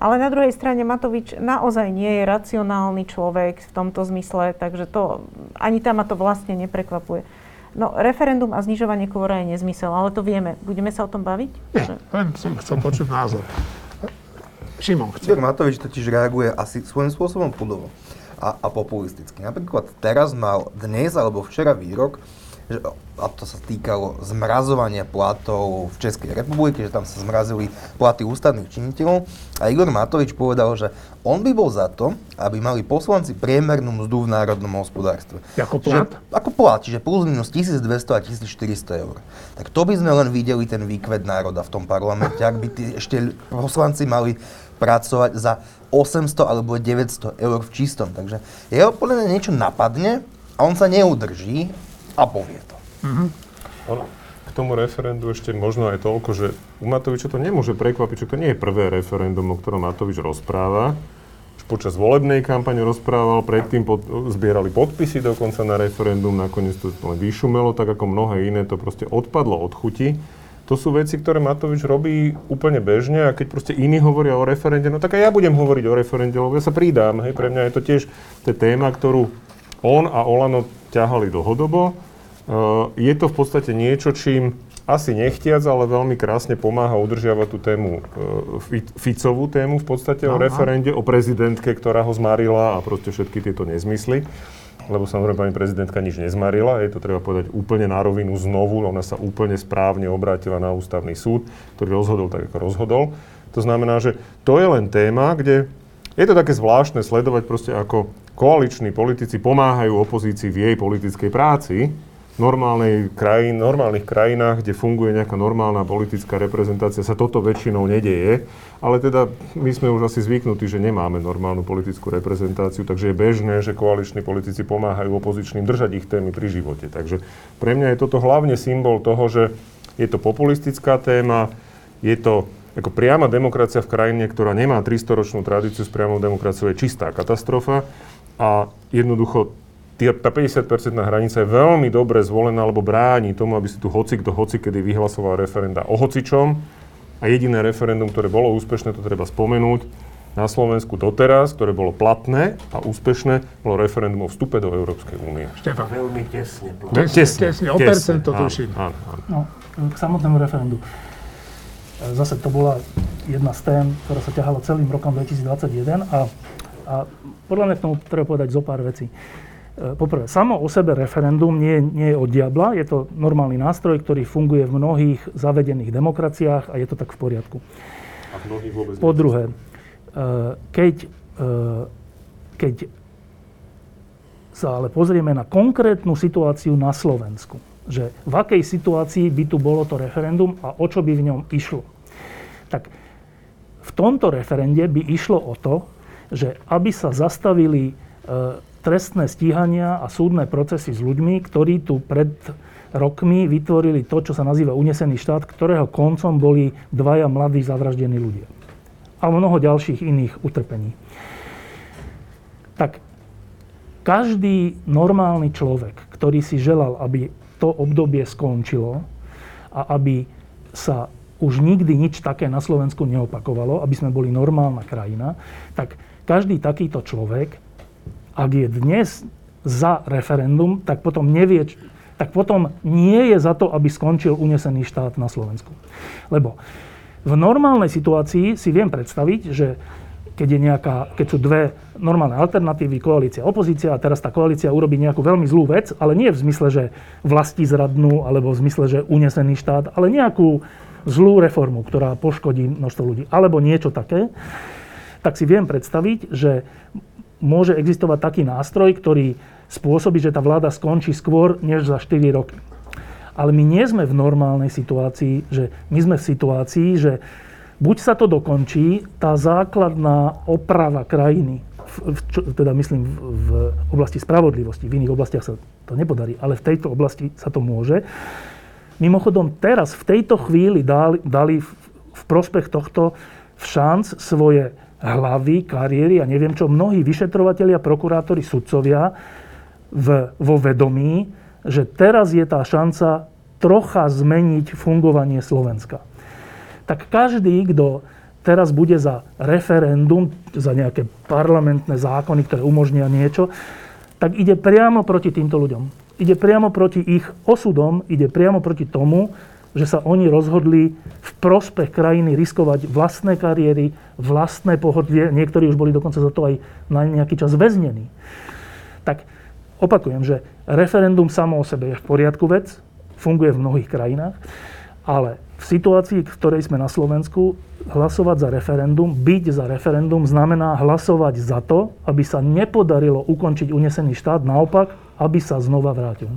Ale na druhej strane Matovič naozaj nie je racionálny človek v tomto zmysle, takže to, ani tam ma to vlastne neprekvapuje. No, referendum a znižovanie kvóra je nezmysel, ale to vieme. Budeme sa o tom baviť? Nie, len som chcel počuť názor. Šimon, chce. Matovič totiž reaguje asi svojím spôsobom chudovo a, a populisticky. Napríklad teraz mal dnes alebo včera výrok, že, a to sa týkalo zmrazovania platov v Českej republike, že tam sa zmrazili platy ústavných činiteľov. A Igor Matovič povedal, že on by bol za to, aby mali poslanci priemernú mzdu v národnom hospodárstve. Ako Čiže- plat? ako plat, čiže plus minus 1200 a 1400 eur. Tak to by sme len videli ten výkvet národa v tom parlamente, ak by tí ešte poslanci mali pracovať za 800 alebo 900 eur v čistom. Takže jeho podľa mňa niečo napadne a on sa neudrží a povie to. Ono, k tomu referendu ešte možno aj toľko, že u Matoviča to nemôže prekvapiť, že to nie je prvé referendum, o ktorom Matovič rozpráva. Už počas volebnej kampane rozprával, predtým pod, zbierali podpisy dokonca na referendum, nakoniec to len vyšumelo, tak ako mnohé iné to proste odpadlo od chuti. To sú veci, ktoré Matovič robí úplne bežne a keď proste iní hovoria o referende, no tak aj ja budem hovoriť o referende, lebo ja sa pridám. Hej, pre mňa je to tiež to téma, ktorú on a Olano ťahali dlhodobo. Uh, je to v podstate niečo, čím asi nechtiac, ale veľmi krásne pomáha udržiavať tú tému, Fi- Ficovú tému v podstate o Aha. referende, o prezidentke, ktorá ho zmarila a proste všetky tieto nezmysly. Lebo samozrejme pani prezidentka nič nezmarila, je to treba povedať úplne na rovinu znovu, ona sa úplne správne obrátila na ústavný súd, ktorý rozhodol tak, ako rozhodol. To znamená, že to je len téma, kde je to také zvláštne sledovať proste ako koaliční politici pomáhajú opozícii v jej politickej práci, v krajín, normálnych krajinách, kde funguje nejaká normálna politická reprezentácia, sa toto väčšinou nedeje. Ale teda my sme už asi zvyknutí, že nemáme normálnu politickú reprezentáciu, takže je bežné, že koaliční politici pomáhajú opozičným držať ich témy pri živote. Takže pre mňa je toto hlavne symbol toho, že je to populistická téma, je to ako priama demokracia v krajine, ktorá nemá 300-ročnú tradíciu s priamou demokraciou, je čistá katastrofa a jednoducho tá 50-percentná hranica je veľmi dobre zvolená, alebo bráni tomu, aby si tu hoci kto hoci kedy vyhlasoval referenda o hocičom. A jediné referendum, ktoré bolo úspešné, to treba spomenúť, na Slovensku doteraz, ktoré bolo platné a úspešné, bolo referendum o vstupe do Európskej únie. Štefan. Veľmi tesne. Tesne, tesne, o percento tuším. Áno, áno. No, k samotnému referendu. Zase to bola jedna z tém, ktorá sa ťahala celým rokom 2021 a, a podľa mňa k tomu treba povedať zo pár vecí. E, Poprvé, samo o sebe referendum nie, nie je od diabla, je to normálny nástroj, ktorý funguje v mnohých zavedených demokraciách a je to tak v poriadku. A mnohých vôbec Po druhé, e, keď, e, keď sa ale pozrieme na konkrétnu situáciu na Slovensku, že v akej situácii by tu bolo to referendum a o čo by v ňom išlo, tak v tomto referende by išlo o to, že aby sa zastavili e, trestné stíhania a súdne procesy s ľuďmi, ktorí tu pred rokmi vytvorili to, čo sa nazýva unesený štát, ktorého koncom boli dvaja mladí zavraždení ľudia. A mnoho ďalších iných utrpení. Tak každý normálny človek, ktorý si želal, aby to obdobie skončilo a aby sa už nikdy nič také na Slovensku neopakovalo, aby sme boli normálna krajina, tak každý takýto človek, ak je dnes za referendum, tak potom nevie, tak potom nie je za to, aby skončil unesený štát na Slovensku. Lebo v normálnej situácii si viem predstaviť, že keď, je nejaká, keď sú dve normálne alternatívy, koalícia, opozícia a teraz tá koalícia urobí nejakú veľmi zlú vec, ale nie v zmysle, že vlasti zradnú, alebo v zmysle, že unesený štát, ale nejakú zlú reformu, ktorá poškodí množstvo ľudí, alebo niečo také, tak si viem predstaviť, že môže existovať taký nástroj, ktorý spôsobí, že tá vláda skončí skôr, než za 4 roky. Ale my nie sme v normálnej situácii, že my sme v situácii, že buď sa to dokončí, tá základná oprava krajiny, v, čo, teda myslím v, v oblasti spravodlivosti, v iných oblastiach sa to nepodarí, ale v tejto oblasti sa to môže. Mimochodom, teraz, v tejto chvíli dali, dali v, v prospech tohto v šanc svoje hlavy, kariéry a neviem čo, mnohí vyšetrovatelia, prokurátori, sudcovia v, vo vedomí, že teraz je tá šanca trocha zmeniť fungovanie Slovenska. Tak každý, kto teraz bude za referendum, za nejaké parlamentné zákony, ktoré umožnia niečo, tak ide priamo proti týmto ľuďom. Ide priamo proti ich osudom, ide priamo proti tomu, že sa oni rozhodli v prospech krajiny riskovať vlastné kariéry, vlastné pohodlie. Niektorí už boli dokonca za to aj na nejaký čas väznení. Tak opakujem, že referendum samo o sebe je v poriadku vec, funguje v mnohých krajinách, ale v situácii, v ktorej sme na Slovensku, hlasovať za referendum, byť za referendum, znamená hlasovať za to, aby sa nepodarilo ukončiť unesený štát, naopak, aby sa znova vrátil.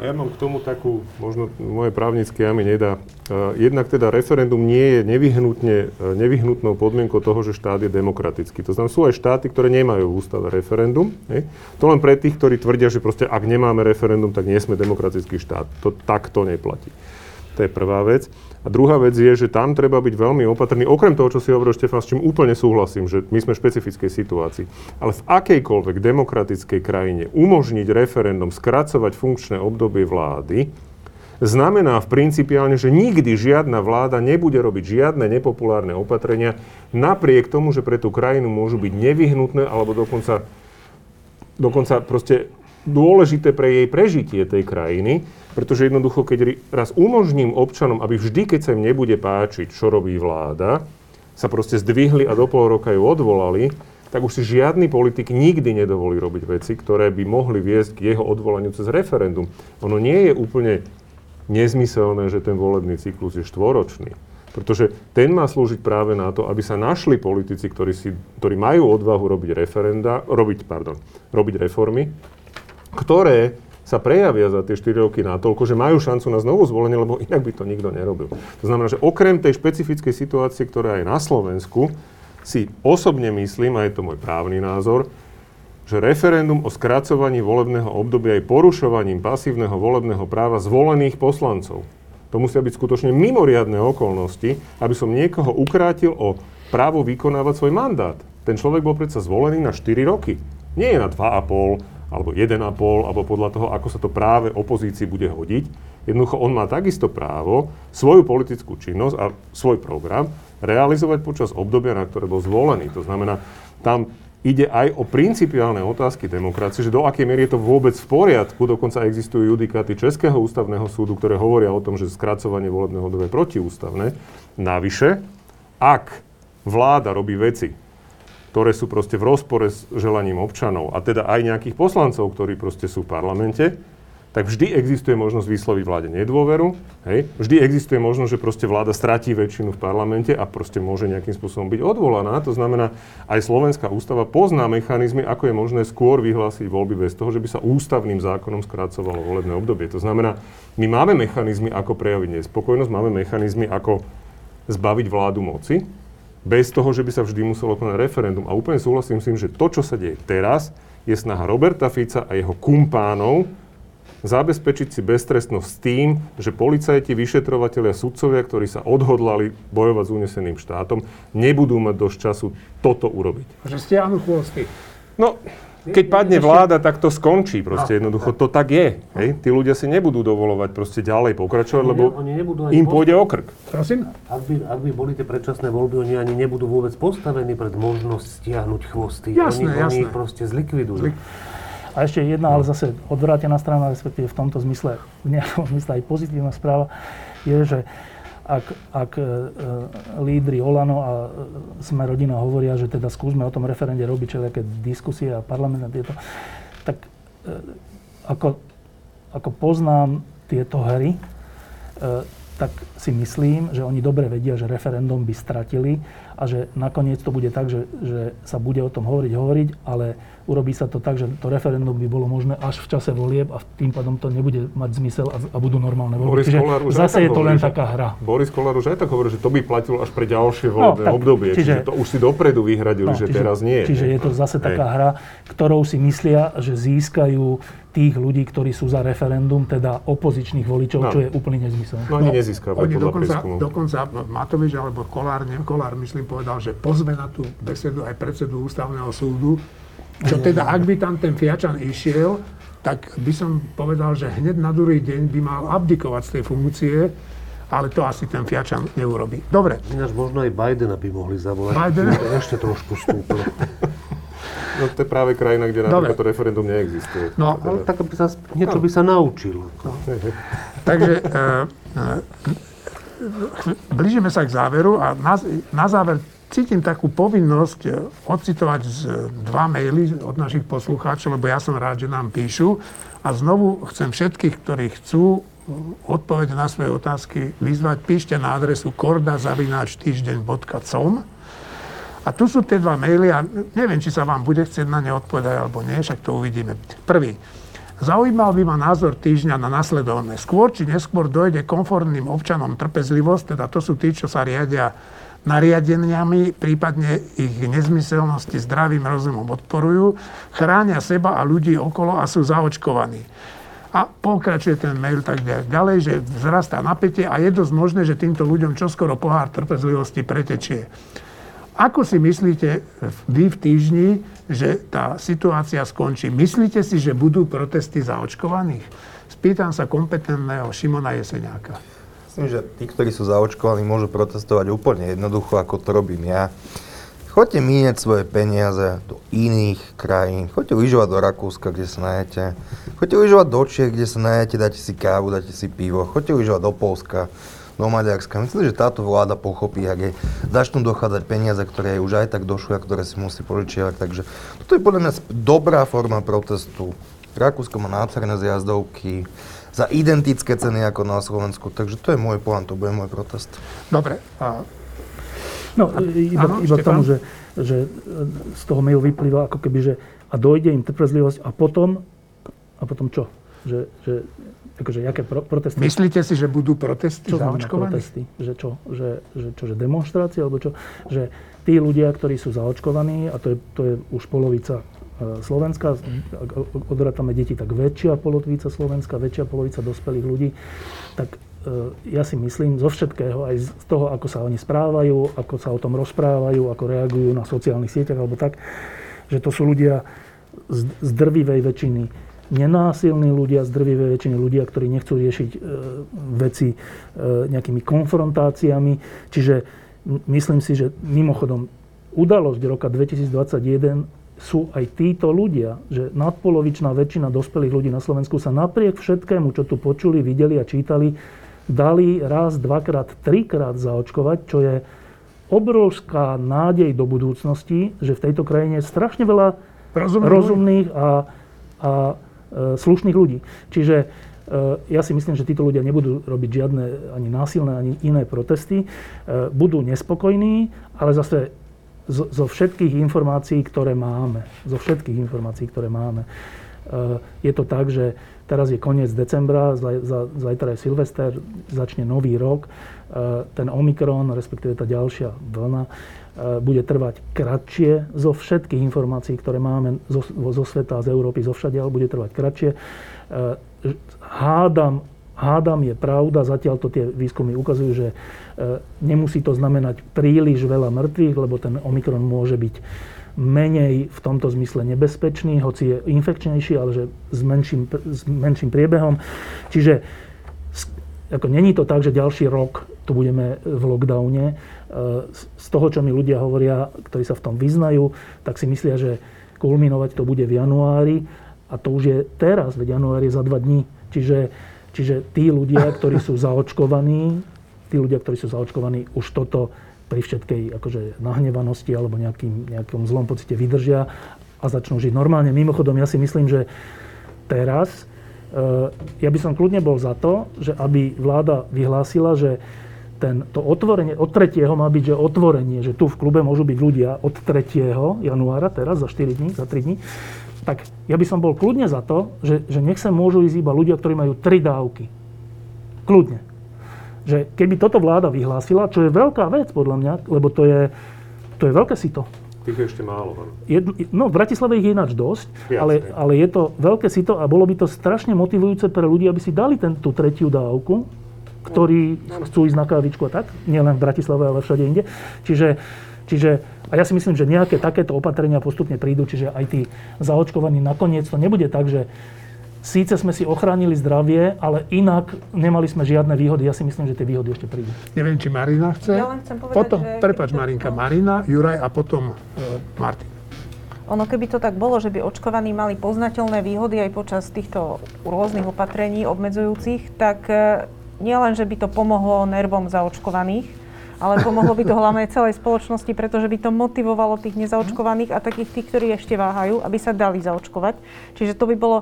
A ja mám k tomu takú, možno moje právnické jamy nedá. Jednak teda referendum nie je nevyhnutne, nevyhnutnou podmienkou toho, že štát je demokratický. To znamená, sú aj štáty, ktoré nemajú v ústave referendum. Hej. To len pre tých, ktorí tvrdia, že proste ak nemáme referendum, tak nie sme demokratický štát. To takto neplatí. To je prvá vec. A druhá vec je, že tam treba byť veľmi opatrný. Okrem toho, čo si hovoril Štefan, s čím úplne súhlasím, že my sme v špecifickej situácii. Ale v akejkoľvek demokratickej krajine umožniť referendum, skracovať funkčné obdobie vlády, znamená v principiálne, že nikdy žiadna vláda nebude robiť žiadne nepopulárne opatrenia, napriek tomu, že pre tú krajinu môžu byť nevyhnutné alebo dokonca, dokonca proste dôležité pre jej prežitie tej krajiny, pretože jednoducho, keď raz umožním občanom, aby vždy, keď sa im nebude páčiť, čo robí vláda, sa proste zdvihli a do pol roka ju odvolali, tak už si žiadny politik nikdy nedovolí robiť veci, ktoré by mohli viesť k jeho odvolaniu cez referendum. Ono nie je úplne nezmyselné, že ten volebný cyklus je štvoročný. Pretože ten má slúžiť práve na to, aby sa našli politici, ktorí, si, ktorí majú odvahu robiť referenda, robiť, pardon, robiť reformy, ktoré sa prejavia za tie 4 roky natoľko, že majú šancu na znovu zvolenie, lebo inak by to nikto nerobil. To znamená, že okrem tej špecifickej situácie, ktorá je na Slovensku, si osobne myslím, a je to môj právny názor, že referendum o skracovaní volebného obdobia je porušovaním pasívneho volebného práva zvolených poslancov. To musia byť skutočne mimoriadne okolnosti, aby som niekoho ukrátil o právo vykonávať svoj mandát. Ten človek bol predsa zvolený na 4 roky. Nie je na 2,5 alebo 1,5, alebo podľa toho, ako sa to práve opozícii bude hodiť. Jednoducho on má takisto právo svoju politickú činnosť a svoj program realizovať počas obdobia, na ktoré bol zvolený. To znamená, tam ide aj o principiálne otázky demokracie, že do akej miery je to vôbec v poriadku. Dokonca existujú judikáty Českého ústavného súdu, ktoré hovoria o tom, že skracovanie volebného obdobia je protiústavné. Navyše, ak vláda robí veci, ktoré sú proste v rozpore s želaním občanov a teda aj nejakých poslancov, ktorí proste sú v parlamente, tak vždy existuje možnosť vysloviť vláde nedôveru. Hej? Vždy existuje možnosť, že proste vláda stratí väčšinu v parlamente a proste môže nejakým spôsobom byť odvolaná. To znamená, aj Slovenská ústava pozná mechanizmy, ako je možné skôr vyhlásiť voľby bez toho, že by sa ústavným zákonom skracovalo volebné obdobie. To znamená, my máme mechanizmy, ako prejaviť nespokojnosť, máme mechanizmy, ako zbaviť vládu moci, bez toho, že by sa vždy muselo konať referendum. A úplne súhlasím s tým, že to, čo sa deje teraz, je snaha Roberta Fica a jeho kumpánov zabezpečiť si beztrestnosť s tým, že policajti, vyšetrovateľia, sudcovia, ktorí sa odhodlali bojovať s uneseným štátom, nebudú mať dosť času toto urobiť. Že stiahnu chvosty. No, keď padne vláda, tak to skončí. Proste jednoducho to tak je. Hej? Tí ľudia si nebudú dovolovať proste ďalej pokračovať, lebo oni nebudú im pôjde o krk. Prosím? Ak by, ak by boli tie predčasné voľby, oni ani nebudú vôbec postavení pred možnosť stiahnuť chvosty. Jasné, oni, jasné. oni ich proste zlikvidujú. Zlik- A ešte jedna, ale zase odvrátená strana, respektíve v tomto zmysle, v nejakom zmysle aj pozitívna správa, je, že ak, ak e, e, lídry Olano a e, sme rodina hovoria, že teda skúsme o tom referende robiť všelijaké diskusie a parlamentné tieto, tak ako, ako poznám tieto hry, tak si myslím, že oni dobre vedia, že referendum by stratili a že nakoniec to bude tak, že, že sa bude o tom hovoriť, hovoriť, ale urobí sa to tak, že to referendum by bolo možné až v čase volieb a tým pádom to nebude mať zmysel a, a budú normálne voľby. Boris Čiže už zase tak je to len hovorí, že- taká hra. Boris Kollár už aj tak hovorí, že to by platilo až pre ďalšie volebné tak, obdobie. Čiže, čiže- to už si dopredu vyhradili, No, že teraz nie. Čiže je to zase taká hra, ktorou si myslia, že získajú tých ľudí, ktorí sú za referendum, teda opozičných voličov, No. čo je úplný nezmysel. No nezískavajú Oni podľa dokonca, prieskumu. dokonca Matovič alebo Kolár, nie, Kolár myslím povedal, že pozve na tú besedu aj predsedu ústavného súdu, čo teda ak by tam ten Fiačan išiel, tak by som povedal, že hneď na druhý deň by mal abdikovať z tej funkcie, ale to asi ten Fiačan neurobi. Dobre, Ináč možno aj Bidena by mohli zavolať. Bidena? To ešte trošku stúplo. <laughs> No to je práve krajina, kde napríklad to referendum neexistuje. no Ale tak aby sa, niečo by sa naučil. Takže e, e, blížime sa k záveru a na, na záver cítim takú povinnosť e, odcitovať z, dva maily od našich poslucháčov, lebo ja som rád, že nám píšu. A znovu chcem všetkých, ktorí chcú odpovede na svoje otázky vyzvať, píšte na adresu kordazavináčtýždeň.com a tu sú tie dva maily a neviem, či sa vám bude chcieť na ne odpovedať alebo nie, však to uvidíme. Prvý. Zaujímal by ma názor týždňa na nasledovné. Skôr či neskôr dojde konformným občanom trpezlivosť, teda to sú tí, čo sa riadia nariadeniami, prípadne ich nezmyselnosti zdravým rozumom odporujú, chránia seba a ľudí okolo a sú zaočkovaní. A pokračuje ten mail tak ďalej, že vzrastá napätie a je dosť možné, že týmto ľuďom čoskoro pohár trpezlivosti pretečie. Ako si myslíte vy v týždni, že tá situácia skončí? Myslíte si, že budú protesty zaočkovaných? Spýtam sa kompetentného Šimona Jeseniáka. Myslím, že tí, ktorí sú zaočkovaní, môžu protestovať úplne jednoducho, ako to robím ja. Choďte míňať svoje peniaze do iných krajín. Choďte lyžovať do Rakúska, kde sa najete. Choďte lyžovať do Čiech, kde sa najete, dáte si kávu, dáte si pivo. Choďte lyžovať do Polska, do Maďarska. Myslím, že táto vláda pochopí, ak jej začnú dochádzať peniaze, ktoré jej už aj tak došli a ktoré si musí požičiavať. Takže toto je podľa mňa dobrá forma protestu. Rakúsko má nácerné zjazdovky za identické ceny ako na Slovensku, takže to je môj plán, to bude môj protest. Dobre, a No, iba, áno, iba k tomu, že, že e, z toho mailu vyplýva ako keby, že a dojde im trpezlivosť a potom, a potom čo? Že, že akože, jaké pro, protesty? myslíte si, že budú protesty čo zaočkovaných? protesty? Že čo? Že, že, čo, že demonstrácie? Alebo čo? Že tí ľudia, ktorí sú zaočkovaní, a to je, to je už polovica Slovenska, ak odrátame deti, tak väčšia polovica Slovenska, väčšia polovica dospelých ľudí, tak ja si myslím zo všetkého, aj z toho, ako sa oni správajú, ako sa o tom rozprávajú, ako reagujú na sociálnych sieťach alebo tak, že to sú ľudia z, z drvivej väčšiny nenásilní ľudia, z drvivej väčšiny ľudia, ktorí nechcú riešiť e, veci e, nejakými konfrontáciami. Čiže myslím si, že mimochodom udalosť roka 2021 sú aj títo ľudia, že nadpolovičná väčšina dospelých ľudí na Slovensku sa napriek všetkému, čo tu počuli, videli a čítali, dali raz, dvakrát, trikrát zaočkovať, čo je obrovská nádej do budúcnosti, že v tejto krajine je strašne veľa rozumných, rozumných a, a e, slušných ľudí. Čiže e, ja si myslím, že títo ľudia nebudú robiť žiadne ani násilné, ani iné protesty. E, budú nespokojní, ale zase zo, zo všetkých informácií, ktoré máme, zo všetkých informácií, ktoré máme, eh, je to tak, že teraz je koniec decembra, zajtra je Silvester, začne nový rok, eh, ten Omikron, respektíve tá ďalšia vlna, eh, bude trvať kratšie zo všetkých informácií, ktoré máme zo, zo sveta, z Európy, zo všade, bude trvať kratšie. Hádam, hádam je pravda, zatiaľ to tie výskumy ukazujú, že e, nemusí to znamenať príliš veľa mŕtvych, lebo ten Omikron môže byť menej v tomto zmysle nebezpečný, hoci je infekčnejší, ale že s menším, s menším priebehom. Čiže ako není to tak, že ďalší rok tu budeme v lockdowne. E, z toho, čo mi ľudia hovoria, ktorí sa v tom vyznajú, tak si myslia, že kulminovať to bude v januári a to už je teraz, veď január je za dva dní. Čiže Čiže tí ľudia, ktorí sú zaočkovaní, tí ľudia, ktorí sú zaočkovaní, už toto pri všetkej akože, nahnevanosti alebo nejakým, nejakom zlom pocite vydržia a začnú žiť normálne. Mimochodom, ja si myslím, že teraz, e, ja by som kľudne bol za to, že aby vláda vyhlásila, že ten, to otvorenie, od 3. má byť, že otvorenie, že tu v klube môžu byť ľudia od 3. januára, teraz za 4 dní, za 3 dní, tak ja by som bol kľudne za to, že, že nech sa môžu ísť iba ľudia, ktorí majú tri dávky. Kľudne. Že keby toto vláda vyhlásila, čo je veľká vec podľa mňa, lebo to je, to je veľké sito. Tých je ešte málo. Jedno, no, v Bratislave ich je ináč dosť, ale, ale je to veľké sito a bolo by to strašne motivujúce pre ľudí, aby si dali ten, tú tretiu dávku, ktorí no. chcú ísť na kávičku a tak, nielen v Bratislave, ale všade inde. Čiže Čiže, a ja si myslím, že nejaké takéto opatrenia postupne prídu, čiže aj tí zaočkovaní nakoniec to nebude tak, že síce sme si ochránili zdravie, ale inak nemali sme žiadne výhody. Ja si myslím, že tie výhody ešte prídu. Neviem, či Marina chce. Ja len chcem povedať, potom, že... prepač Marinka, Marina, Juraj a potom uh, Martin. Ono keby to tak bolo, že by očkovaní mali poznateľné výhody aj počas týchto rôznych opatrení obmedzujúcich, tak e, nielen, že by to pomohlo nervom zaočkovaných, ale pomohlo by to hlavne celej spoločnosti, pretože by to motivovalo tých nezaočkovaných a takých tých, ktorí ešte váhajú, aby sa dali zaočkovať. Čiže to by bolo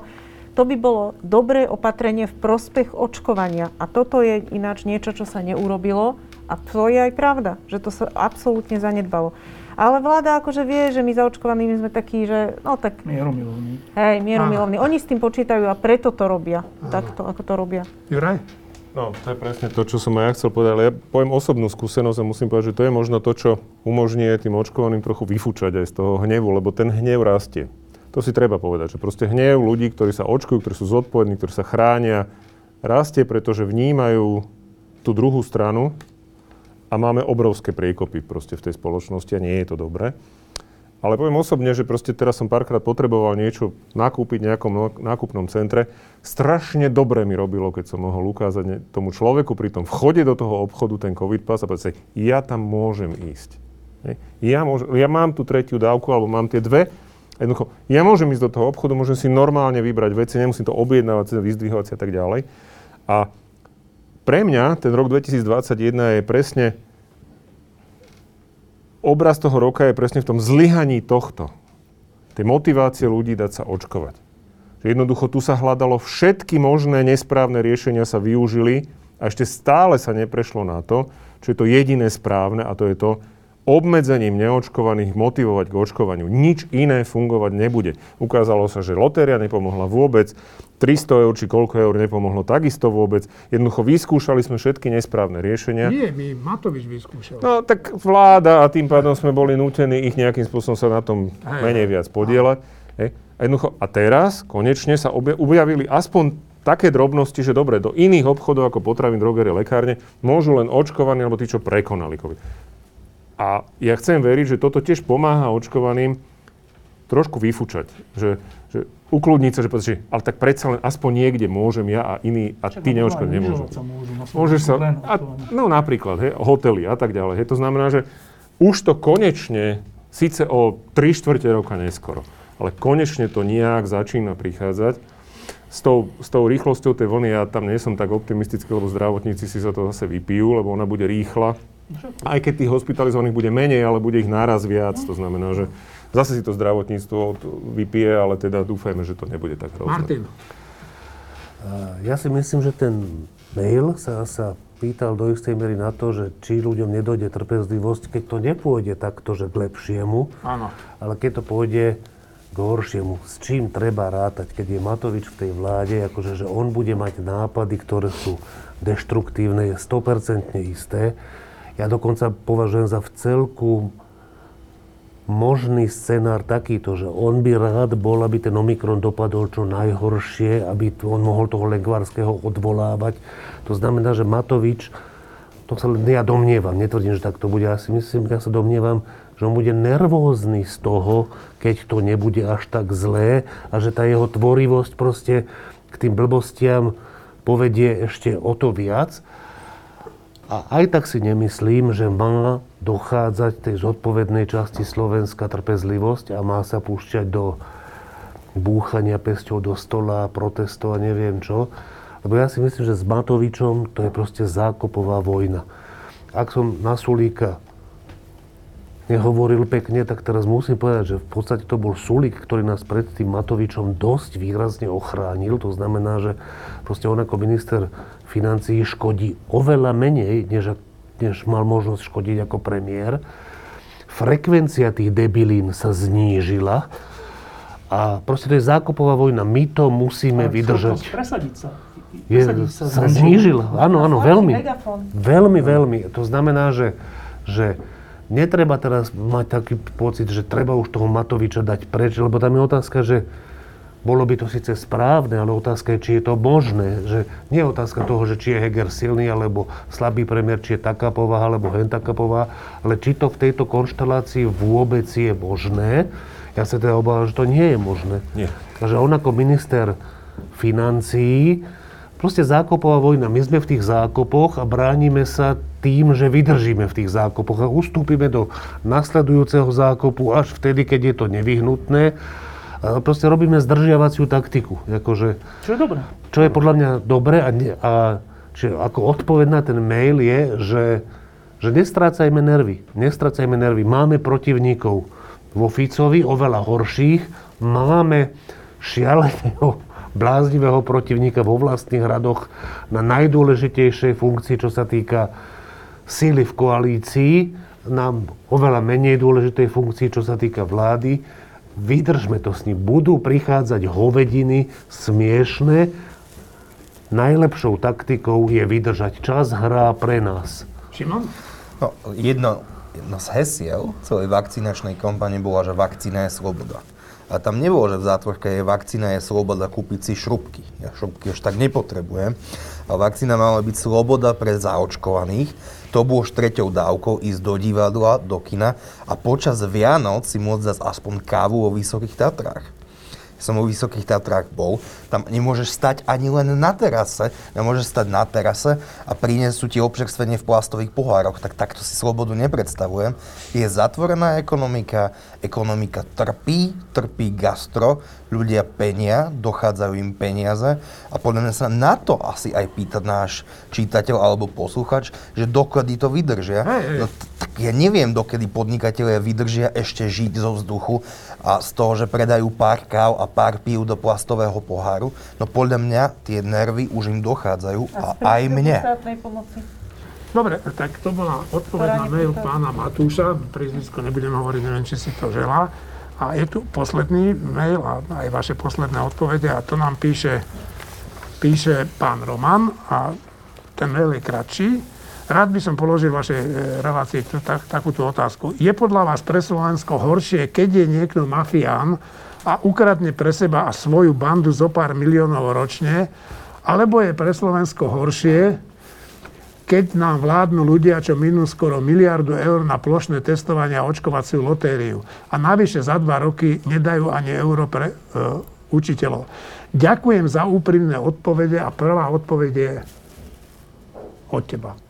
to by bolo dobré opatrenie v prospech očkovania. A toto je ináč niečo, čo sa neurobilo. A to je aj pravda, že to sa absolútne zanedbalo. Ale vláda akože vie, že my zaočkovaní sme takí, že no tak... Mieromilovní. Hej, mieromilovní. Oni s tým počítajú a preto to robia. Takto, ako to robia. Juraj? No, to je presne to, čo som aj ja chcel povedať, ale ja poviem osobnú skúsenosť a musím povedať, že to je možno to, čo umožňuje tým očkovaným trochu vyfúčať aj z toho hnevu, lebo ten hnev rastie. To si treba povedať, že proste hnev ľudí, ktorí sa očkujú, ktorí sú zodpovední, ktorí sa chránia, rastie, pretože vnímajú tú druhú stranu a máme obrovské priekopy proste v tej spoločnosti a nie je to dobré. Ale poviem osobne, že proste teraz som párkrát potreboval niečo nakúpiť v nejakom nákupnom centre. Strašne dobre mi robilo, keď som mohol ukázať tomu človeku pri tom vchode do toho obchodu ten COVID pas a povedať ja tam môžem ísť. Ja, môžem, ja mám tú tretiu dávku, alebo mám tie dve. Jednoducho, ja môžem ísť do toho obchodu, môžem si normálne vybrať veci, nemusím to objednávať, vyzdvihovať a tak ďalej. A pre mňa ten rok 2021 je presne obraz toho roka je presne v tom zlyhaní tohto. Tej motivácie ľudí dať sa očkovať. Že jednoducho tu sa hľadalo všetky možné nesprávne riešenia sa využili a ešte stále sa neprešlo na to, čo je to jediné správne a to je to, obmedzením neočkovaných motivovať k očkovaniu. Nič iné fungovať nebude. Ukázalo sa, že lotéria nepomohla vôbec, 300 eur či koľko eur nepomohlo takisto vôbec. Jednoducho vyskúšali sme všetky nesprávne riešenia. Nie, my Matovič vyskúšal. No tak vláda a tým pádom sme boli nútení ich nejakým spôsobom sa na tom menej viac podielať. A jednoducho, a teraz konečne sa objavili aspoň také drobnosti, že dobre, do iných obchodov ako potravín, drogerie, lekárne môžu len očkovaní alebo tí, čo prekonali COVID. A ja chcem veriť, že toto tiež pomáha očkovaným trošku vyfúčať. Že, že ukludniť sa, že povedať, ale tak predsa len aspoň niekde môžem ja a iní a Však ty neočkovaní nemôžu. na Môžeš sa, a, no napríklad, hej, hotely a tak ďalej. Hej, to znamená, že už to konečne, síce o 3 štvrte roka neskoro, ale konečne to nejak začína prichádzať. S tou, s tou rýchlosťou tej vlny ja tam nie som tak optimistický, lebo zdravotníci si sa to zase vypijú, lebo ona bude rýchla. Aj keď tých hospitalizovaných bude menej, ale bude ich náraz viac. To znamená, že zase si to zdravotníctvo vypije, ale teda dúfajme, že to nebude tak hrozné. Martin, Ja si myslím, že ten mail sa, sa pýtal do istej miery na to, že či ľuďom nedojde trpezlivosť, keď to nepôjde takto, že k lepšiemu, áno. ale keď to pôjde k horšiemu. S čím treba rátať, keď je Matovič v tej vláde, akože, že on bude mať nápady, ktoré sú deštruktívne, je 100% isté. Ja dokonca považujem za v celku možný scenár takýto, že on by rád bol, aby ten Omikron dopadol čo najhoršie, aby on mohol toho Lengvarského odvolávať. To znamená, že Matovič, to sa ja domnievam, netvrdím, že tak to bude, ja si myslím, ja sa domnievam, že on bude nervózny z toho, keď to nebude až tak zlé a že tá jeho tvorivosť proste k tým blbostiam povedie ešte o to viac. A aj tak si nemyslím, že má dochádzať tej zodpovednej časti Slovenska trpezlivosť a má sa púšťať do búchania pesťou do stola, protestov a neviem čo. Lebo ja si myslím, že s Matovičom to je proste zákopová vojna. Ak som na Sulíka nehovoril pekne, tak teraz musím povedať, že v podstate to bol Sulík, ktorý nás pred tým Matovičom dosť výrazne ochránil. To znamená, že proste on ako minister financií škodí oveľa menej, než, než mal možnosť škodiť ako premiér. Frekvencia tých debilín sa znížila a proste to je zákopová vojna. My to musíme Ale vydržať. Presadiť sa. Je, sa zmenšila. znížila. Áno, áno, veľmi. Veľmi, veľmi. To znamená, že, že netreba teraz mať taký pocit, že treba už toho Matoviča dať preč, lebo tam je otázka, že bolo by to síce správne, ale otázka je, či je to možné. Že nie je otázka toho, že či je Heger silný, alebo slabý premiér, či je taká povaha, alebo hen taká povaha, ale či to v tejto konštelácii vôbec je možné. Ja sa teda obávam, že to nie je možné. Nie. Takže on ako minister financií, proste zákopová vojna. My sme v tých zákopoch a bránime sa tým, že vydržíme v tých zákopoch a ustúpime do nasledujúceho zákopu až vtedy, keď je to nevyhnutné. A proste robíme zdržiavaciu taktiku. Akože, Čo je dobré. čo je podľa mňa dobre a, ne, a čiže ako odpoveď na ten mail je, že, že nestrácajme nervy. Nestrácajme nervy. Máme protivníkov vo Ficovi, oveľa horších. Máme šialeného, bláznivého protivníka vo vlastných radoch na najdôležitejšej funkcii, čo sa týka síly v koalícii, na oveľa menej dôležitej funkcii, čo sa týka vlády. Vydržme to s ním. Budú prichádzať hovediny smiešné. Najlepšou taktikou je vydržať. Čas hrá pre nás. Šimon? No, jedno, jedno z hesiel celej vakcinačnej kampane bola, že vakcína je sloboda. A tam nebolo, že v zátvorke je vakcína je sloboda kúpiť si šrubky. Ja šrubky už tak nepotrebujem. A vakcína mala byť sloboda pre zaočkovaných. To už treťou dávkou ísť do divadla, do kina a počas Vianoc si môcť dať aspoň kávu vo Vysokých Tatrách som vo Vysokých Tatrách bol, tam nemôžeš stať ani len na terase, nemôžeš stať na terase a prinesú ti občerstvenie v plastových pohároch, tak takto si slobodu nepredstavujem. Je zatvorená ekonomika, ekonomika trpí, trpí gastro, ľudia penia, dochádzajú im peniaze a podľa mňa sa na to asi aj pýta náš čítateľ alebo posluchač, že dokedy to vydržia. Hej, hej. No, tak ja neviem, dokedy podnikatelia vydržia ešte žiť zo vzduchu a z toho, že predajú pár káv a pár pív do plastového poháru. No podľa mňa tie nervy už im dochádzajú a, aj mne. Dobre, tak to bola odpoveď na mail pána Matúša. Priezvisko nebudem hovoriť, neviem, či si to želá. A je tu posledný mail a aj vaše posledné odpovede a to nám píše, píše pán Roman a ten mail je kratší. Rád by som položil vašej e, relácii tak, takúto otázku. Je podľa vás pre Slovensko horšie, keď je niekto mafián a ukradne pre seba a svoju bandu zo pár miliónov ročne, Alebo je pre Slovensko horšie, keď nám vládnu ľudia, čo minú skoro miliardu eur na plošné testovanie a očkovaciu lotériu. A navyše za dva roky nedajú ani euro pre e, učiteľov. Ďakujem za úprimné odpovede a prvá odpoveď je od teba.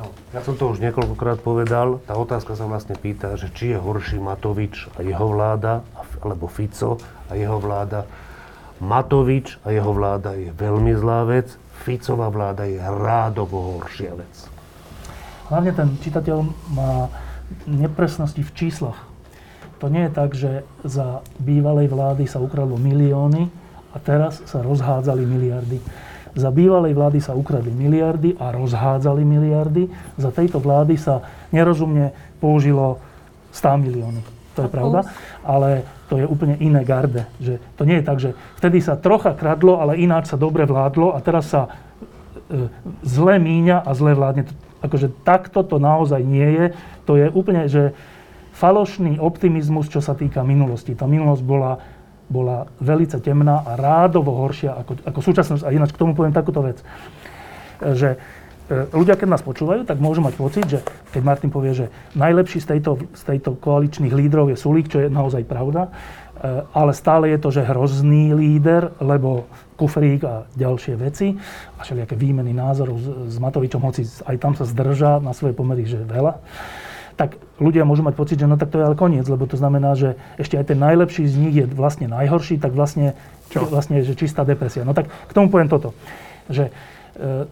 No, ja som to už niekoľkokrát povedal. Tá otázka sa vlastne pýta, že či je horší Matovič a jeho vláda, alebo Fico a jeho vláda. Matovič a jeho vláda je veľmi zlá vec. Ficová vláda je rádovo horšia vec. Hlavne ten čitateľ má nepresnosti v číslach. To nie je tak, že za bývalej vlády sa ukradlo milióny a teraz sa rozhádzali miliardy. Za bývalej vlády sa ukradli miliardy a rozhádzali miliardy. Za tejto vlády sa nerozumne použilo 100 miliónov. To je pravda, ale to je úplne iné garde. Že to nie je tak, že vtedy sa trocha kradlo, ale ináč sa dobre vládlo a teraz sa e, zle míňa a zle vládne. Akože takto to naozaj nie je. To je úplne, že falošný optimizmus, čo sa týka minulosti. Tá minulosť bola bola veľmi temná a rádovo horšia ako, ako súčasnosť. A ináč k tomu poviem takúto vec, že e, ľudia, keď nás počúvajú, tak môžu mať pocit, že keď Martin povie, že najlepší z tejto, z tejto koaličných lídrov je Sulík, čo je naozaj pravda, e, ale stále je to, že hrozný líder, lebo kufrík a ďalšie veci a všelijaké výmeny názorov s, s Matovičom, hoci aj tam sa zdržá na svoje pomery, že veľa tak ľudia môžu mať pocit, že no tak to je ale koniec, lebo to znamená, že ešte aj ten najlepší z nich je vlastne najhorší, tak vlastne, Čo? vlastne že čistá depresia. No tak k tomu poviem toto, že e,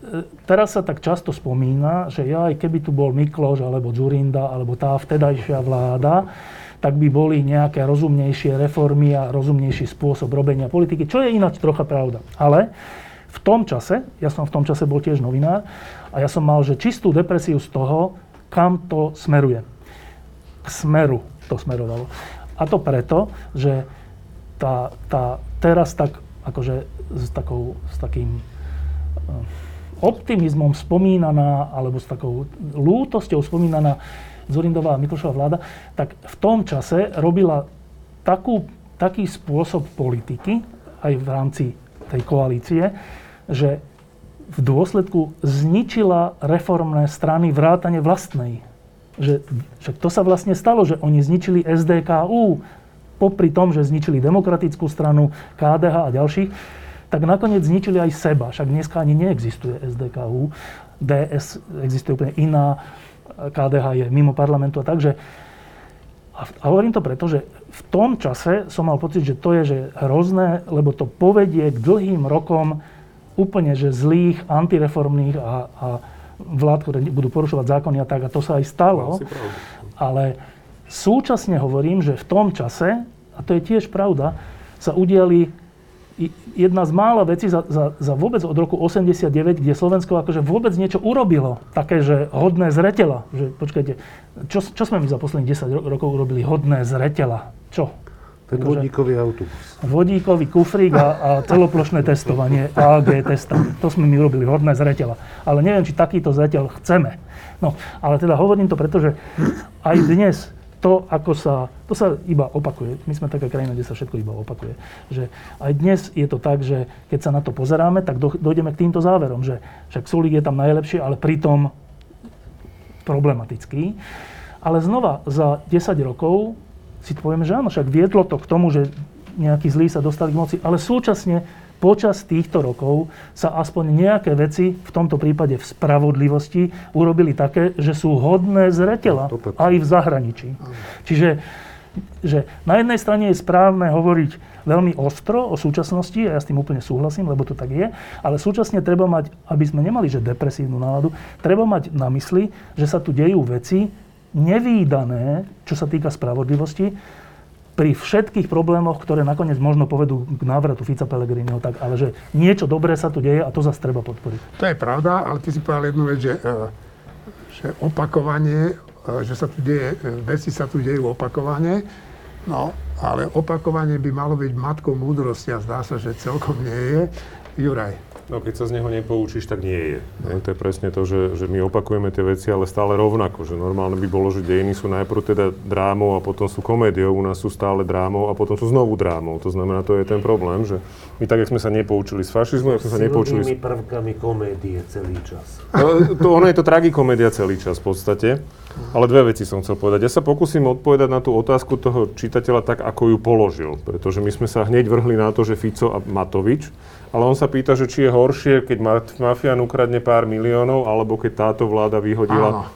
teraz sa tak často spomína, že ja, aj keby tu bol Mikloš, alebo Zurinda, alebo tá vtedajšia vláda, tak by boli nejaké rozumnejšie reformy a rozumnejší spôsob robenia politiky, čo je ináč trocha pravda. Ale v tom čase, ja som v tom čase bol tiež novinár, a ja som mal že čistú depresiu z toho, kam to smeruje. K smeru to smerovalo. A to preto, že tá, tá teraz tak, akože s, takou, s takým eh, optimizmom spomínaná, alebo s takou lútosťou spomínaná Zorindová a Miklošová vláda, tak v tom čase robila takú, taký spôsob politiky, aj v rámci tej koalície, že v dôsledku zničila reformné strany vrátane vlastnej. Že, že to sa vlastne stalo, že oni zničili SDKU, popri tom, že zničili demokratickú stranu, KDH a ďalších, tak nakoniec zničili aj seba. Však dneska ani neexistuje SDKU, DS existuje úplne iná, KDH je mimo parlamentu a takže. A, a hovorím to preto, že v tom čase som mal pocit, že to je že hrozné, lebo to povedie k dlhým rokom úplne že zlých, antireformných a, a vlád, ktoré budú porušovať zákony a tak. A to sa aj stalo. Ale súčasne hovorím, že v tom čase, a to je tiež pravda, sa udiali jedna z mála vecí za, za, za vôbec od roku 89, kde Slovensko akože vôbec niečo urobilo, také, že hodné zretela. Že, počkajte, čo, čo sme my za posledných 10 rokov urobili hodné zretela? Čo? Ten vodíkový autobus. Vodíkový kufrík a, a celoplošné testovanie, AG testa. To sme my urobili hodné zreteľa. Ale neviem, či takýto zreteľ chceme. No, ale teda hovorím to preto, že aj dnes to, ako sa, to sa iba opakuje. My sme taká krajina, kde sa všetko iba opakuje. Že aj dnes je to tak, že keď sa na to pozeráme, tak do, dojdeme k týmto záverom, že však Sulík je tam najlepšie, ale pritom problematický. Ale znova, za 10 rokov si povieme, že áno, však viedlo to k tomu, že nejakí zlí sa dostali k moci, ale súčasne počas týchto rokov sa aspoň nejaké veci, v tomto prípade v spravodlivosti, urobili také, že sú hodné zretela no, aj v zahraničí. Čiže že na jednej strane je správne hovoriť veľmi ostro o súčasnosti, a ja s tým úplne súhlasím, lebo to tak je, ale súčasne treba mať, aby sme nemali že depresívnu náladu, treba mať na mysli, že sa tu dejú veci, nevýdané, čo sa týka spravodlivosti, pri všetkých problémoch, ktoré nakoniec možno povedú k návratu Fica Pellegriniho, tak, ale že niečo dobré sa tu deje a to zase treba podporiť. To je pravda, ale ty si povedal jednu vec, že, e, že opakovanie, e, že sa tu deje, e, veci sa tu dejú opakovane, no, ale opakovanie by malo byť matkou múdrosti a zdá sa, že celkom nie je. Juraj. No keď sa z neho nepoučíš, tak nie je. Ne? To je presne to, že, že my opakujeme tie veci, ale stále rovnako. Že normálne by bolo, že dejiny sú najprv teda drámou a potom sú komédiou. U nás sú stále drámou a potom sú znovu drámou. To znamená, to je ten problém, že my tak, jak sme sa nepoučili z fašizmu, jak sme sa nepoučili... S prvkami komédie celý čas. No, to, ono je to tragikomédia celý čas v podstate. Ale dve veci som chcel povedať. Ja sa pokúsim odpovedať na tú otázku toho čitateľa tak, ako ju položil. Pretože my sme sa hneď vrhli na to, že Fico a Matovič ale on sa pýta, že či je horšie, keď mafián ukradne pár miliónov, alebo keď táto vláda vyhodila.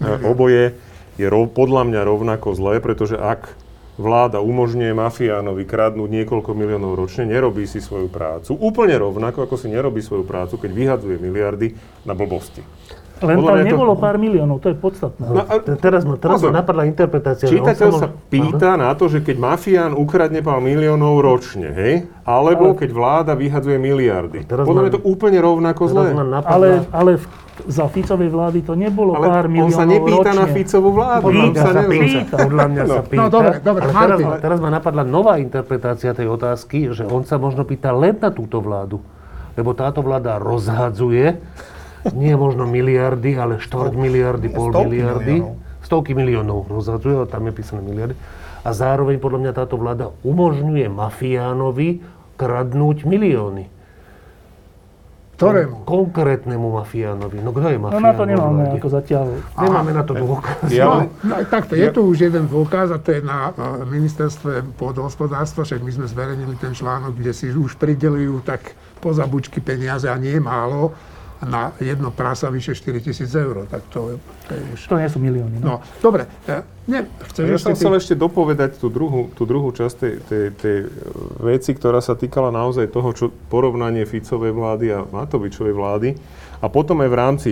Áno. Oboje je rov, podľa mňa rovnako zlé, pretože ak vláda umožňuje mafiánovi kradnúť niekoľko miliónov ročne, nerobí si svoju prácu. Úplne rovnako, ako si nerobí svoju prácu, keď vyhadzuje miliardy na blbosti. Len tam nebolo to... pár miliónov, to je podstatné. No, a, teraz ma, teraz ma napadla interpretácia. Čítateľ sa, sa pýta Aha. na to, že keď mafián ukradne pár miliónov ročne, hej? Alebo ale... keď vláda vyhadzuje miliardy. Podľa mňa je to úplne rovnako zlé. Ale, ale v, za Ficovej vlády to nebolo ale pár miliónov on sa nepýta ročne. na Ficovú vládu. Pýta sa, pýta. Podľa mňa no. sa pýta. No dobre, dobre. Ale teraz, teraz ma napadla nová interpretácia tej otázky, že on sa možno pýta len na túto vládu. Lebo táto vláda rozhadzuje nie možno miliardy, ale štvrt miliardy, pol Stovky miliardy. Miliónov. Stovky miliónov rozhadzuje, tam je písané miliardy. A zároveň podľa mňa táto vláda umožňuje mafiánovi kradnúť milióny. Ktorému? Konkrétnemu mafiánovi. No kto je mafián? No na to nemáme ako zatiaľ. Nemáme na to dôkaz. Ja, no, no, takto, je tu už jeden dôkaz a to je na uh, ministerstve pôdohospodárstva, však my sme zverejnili ten článok, kde si už pridelujú tak pozabučky peniaze a nie málo na jedno prasa vyše 4 tisíc eur. Tak to, to je už... To nie sú milióny. No, no dobre. Ja, nie, chceš ja som chcel ešte dopovedať tú druhú, tú druhú časť tej, tej, tej veci, ktorá sa týkala naozaj toho, čo porovnanie Ficovej vlády a Matovičovej vlády. A potom aj v rámci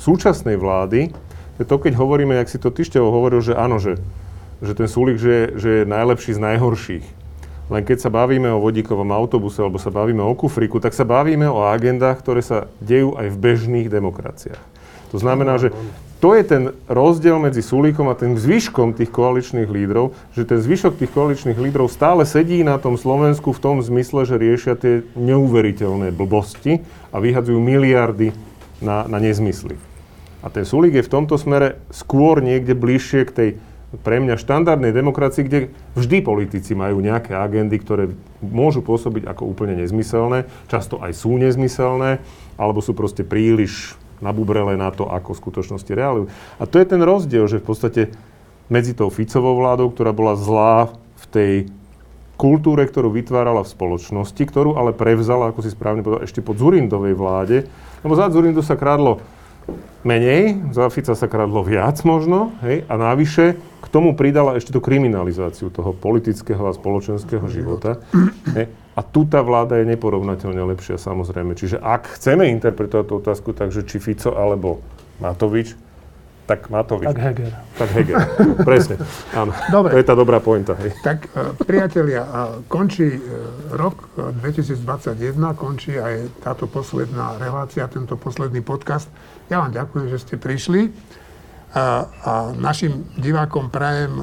súčasnej vlády, to keď hovoríme, jak si to Tyštevo hovoril, že áno, že, že ten Sulik, že, že je najlepší z najhorších len keď sa bavíme o vodíkovom autobuse alebo sa bavíme o kufriku, tak sa bavíme o agendách, ktoré sa dejú aj v bežných demokraciách. To znamená, že to je ten rozdiel medzi Sulíkom a tým zvyškom tých koaličných lídrov, že ten zvyšok tých koaličných lídrov stále sedí na tom Slovensku v tom zmysle, že riešia tie neuveriteľné blbosti a vyhadzujú miliardy na, na nezmysly. A ten Sulík je v tomto smere skôr niekde bližšie k tej pre mňa štandardnej demokracii, kde vždy politici majú nejaké agendy, ktoré môžu pôsobiť ako úplne nezmyselné, často aj sú nezmyselné, alebo sú proste príliš nabubrele na to, ako v skutočnosti realizujú. A to je ten rozdiel, že v podstate medzi tou Ficovou vládou, ktorá bola zlá v tej kultúre, ktorú vytvárala v spoločnosti, ktorú ale prevzala, ako si správne povedal, ešte pod Zurindovej vláde, lebo za Zurindu sa kradlo menej, za Fica sa kradlo viac možno, hej, a navyše k tomu pridala ešte tú kriminalizáciu toho politického a spoločenského života. <clears throat> A tu tá vláda je neporovnateľne lepšia, samozrejme. Čiže ak chceme interpretovať tú otázku tak, že či Fico alebo Matovič, tak Matovič. Tak Heger. Tak Heger, <laughs> presne. Áno, Dobre. to je tá dobrá pointa. Hej. Tak, uh, priatelia, končí uh, rok 2021, končí aj táto posledná relácia, tento posledný podcast. Ja vám ďakujem, že ste prišli a, a našim divákom prajem e,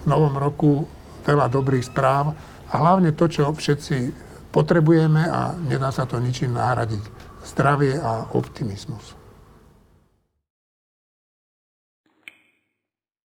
v novom roku veľa dobrých správ a hlavne to, čo všetci potrebujeme a nedá sa to ničím nahradiť. Zdravie a optimizmus.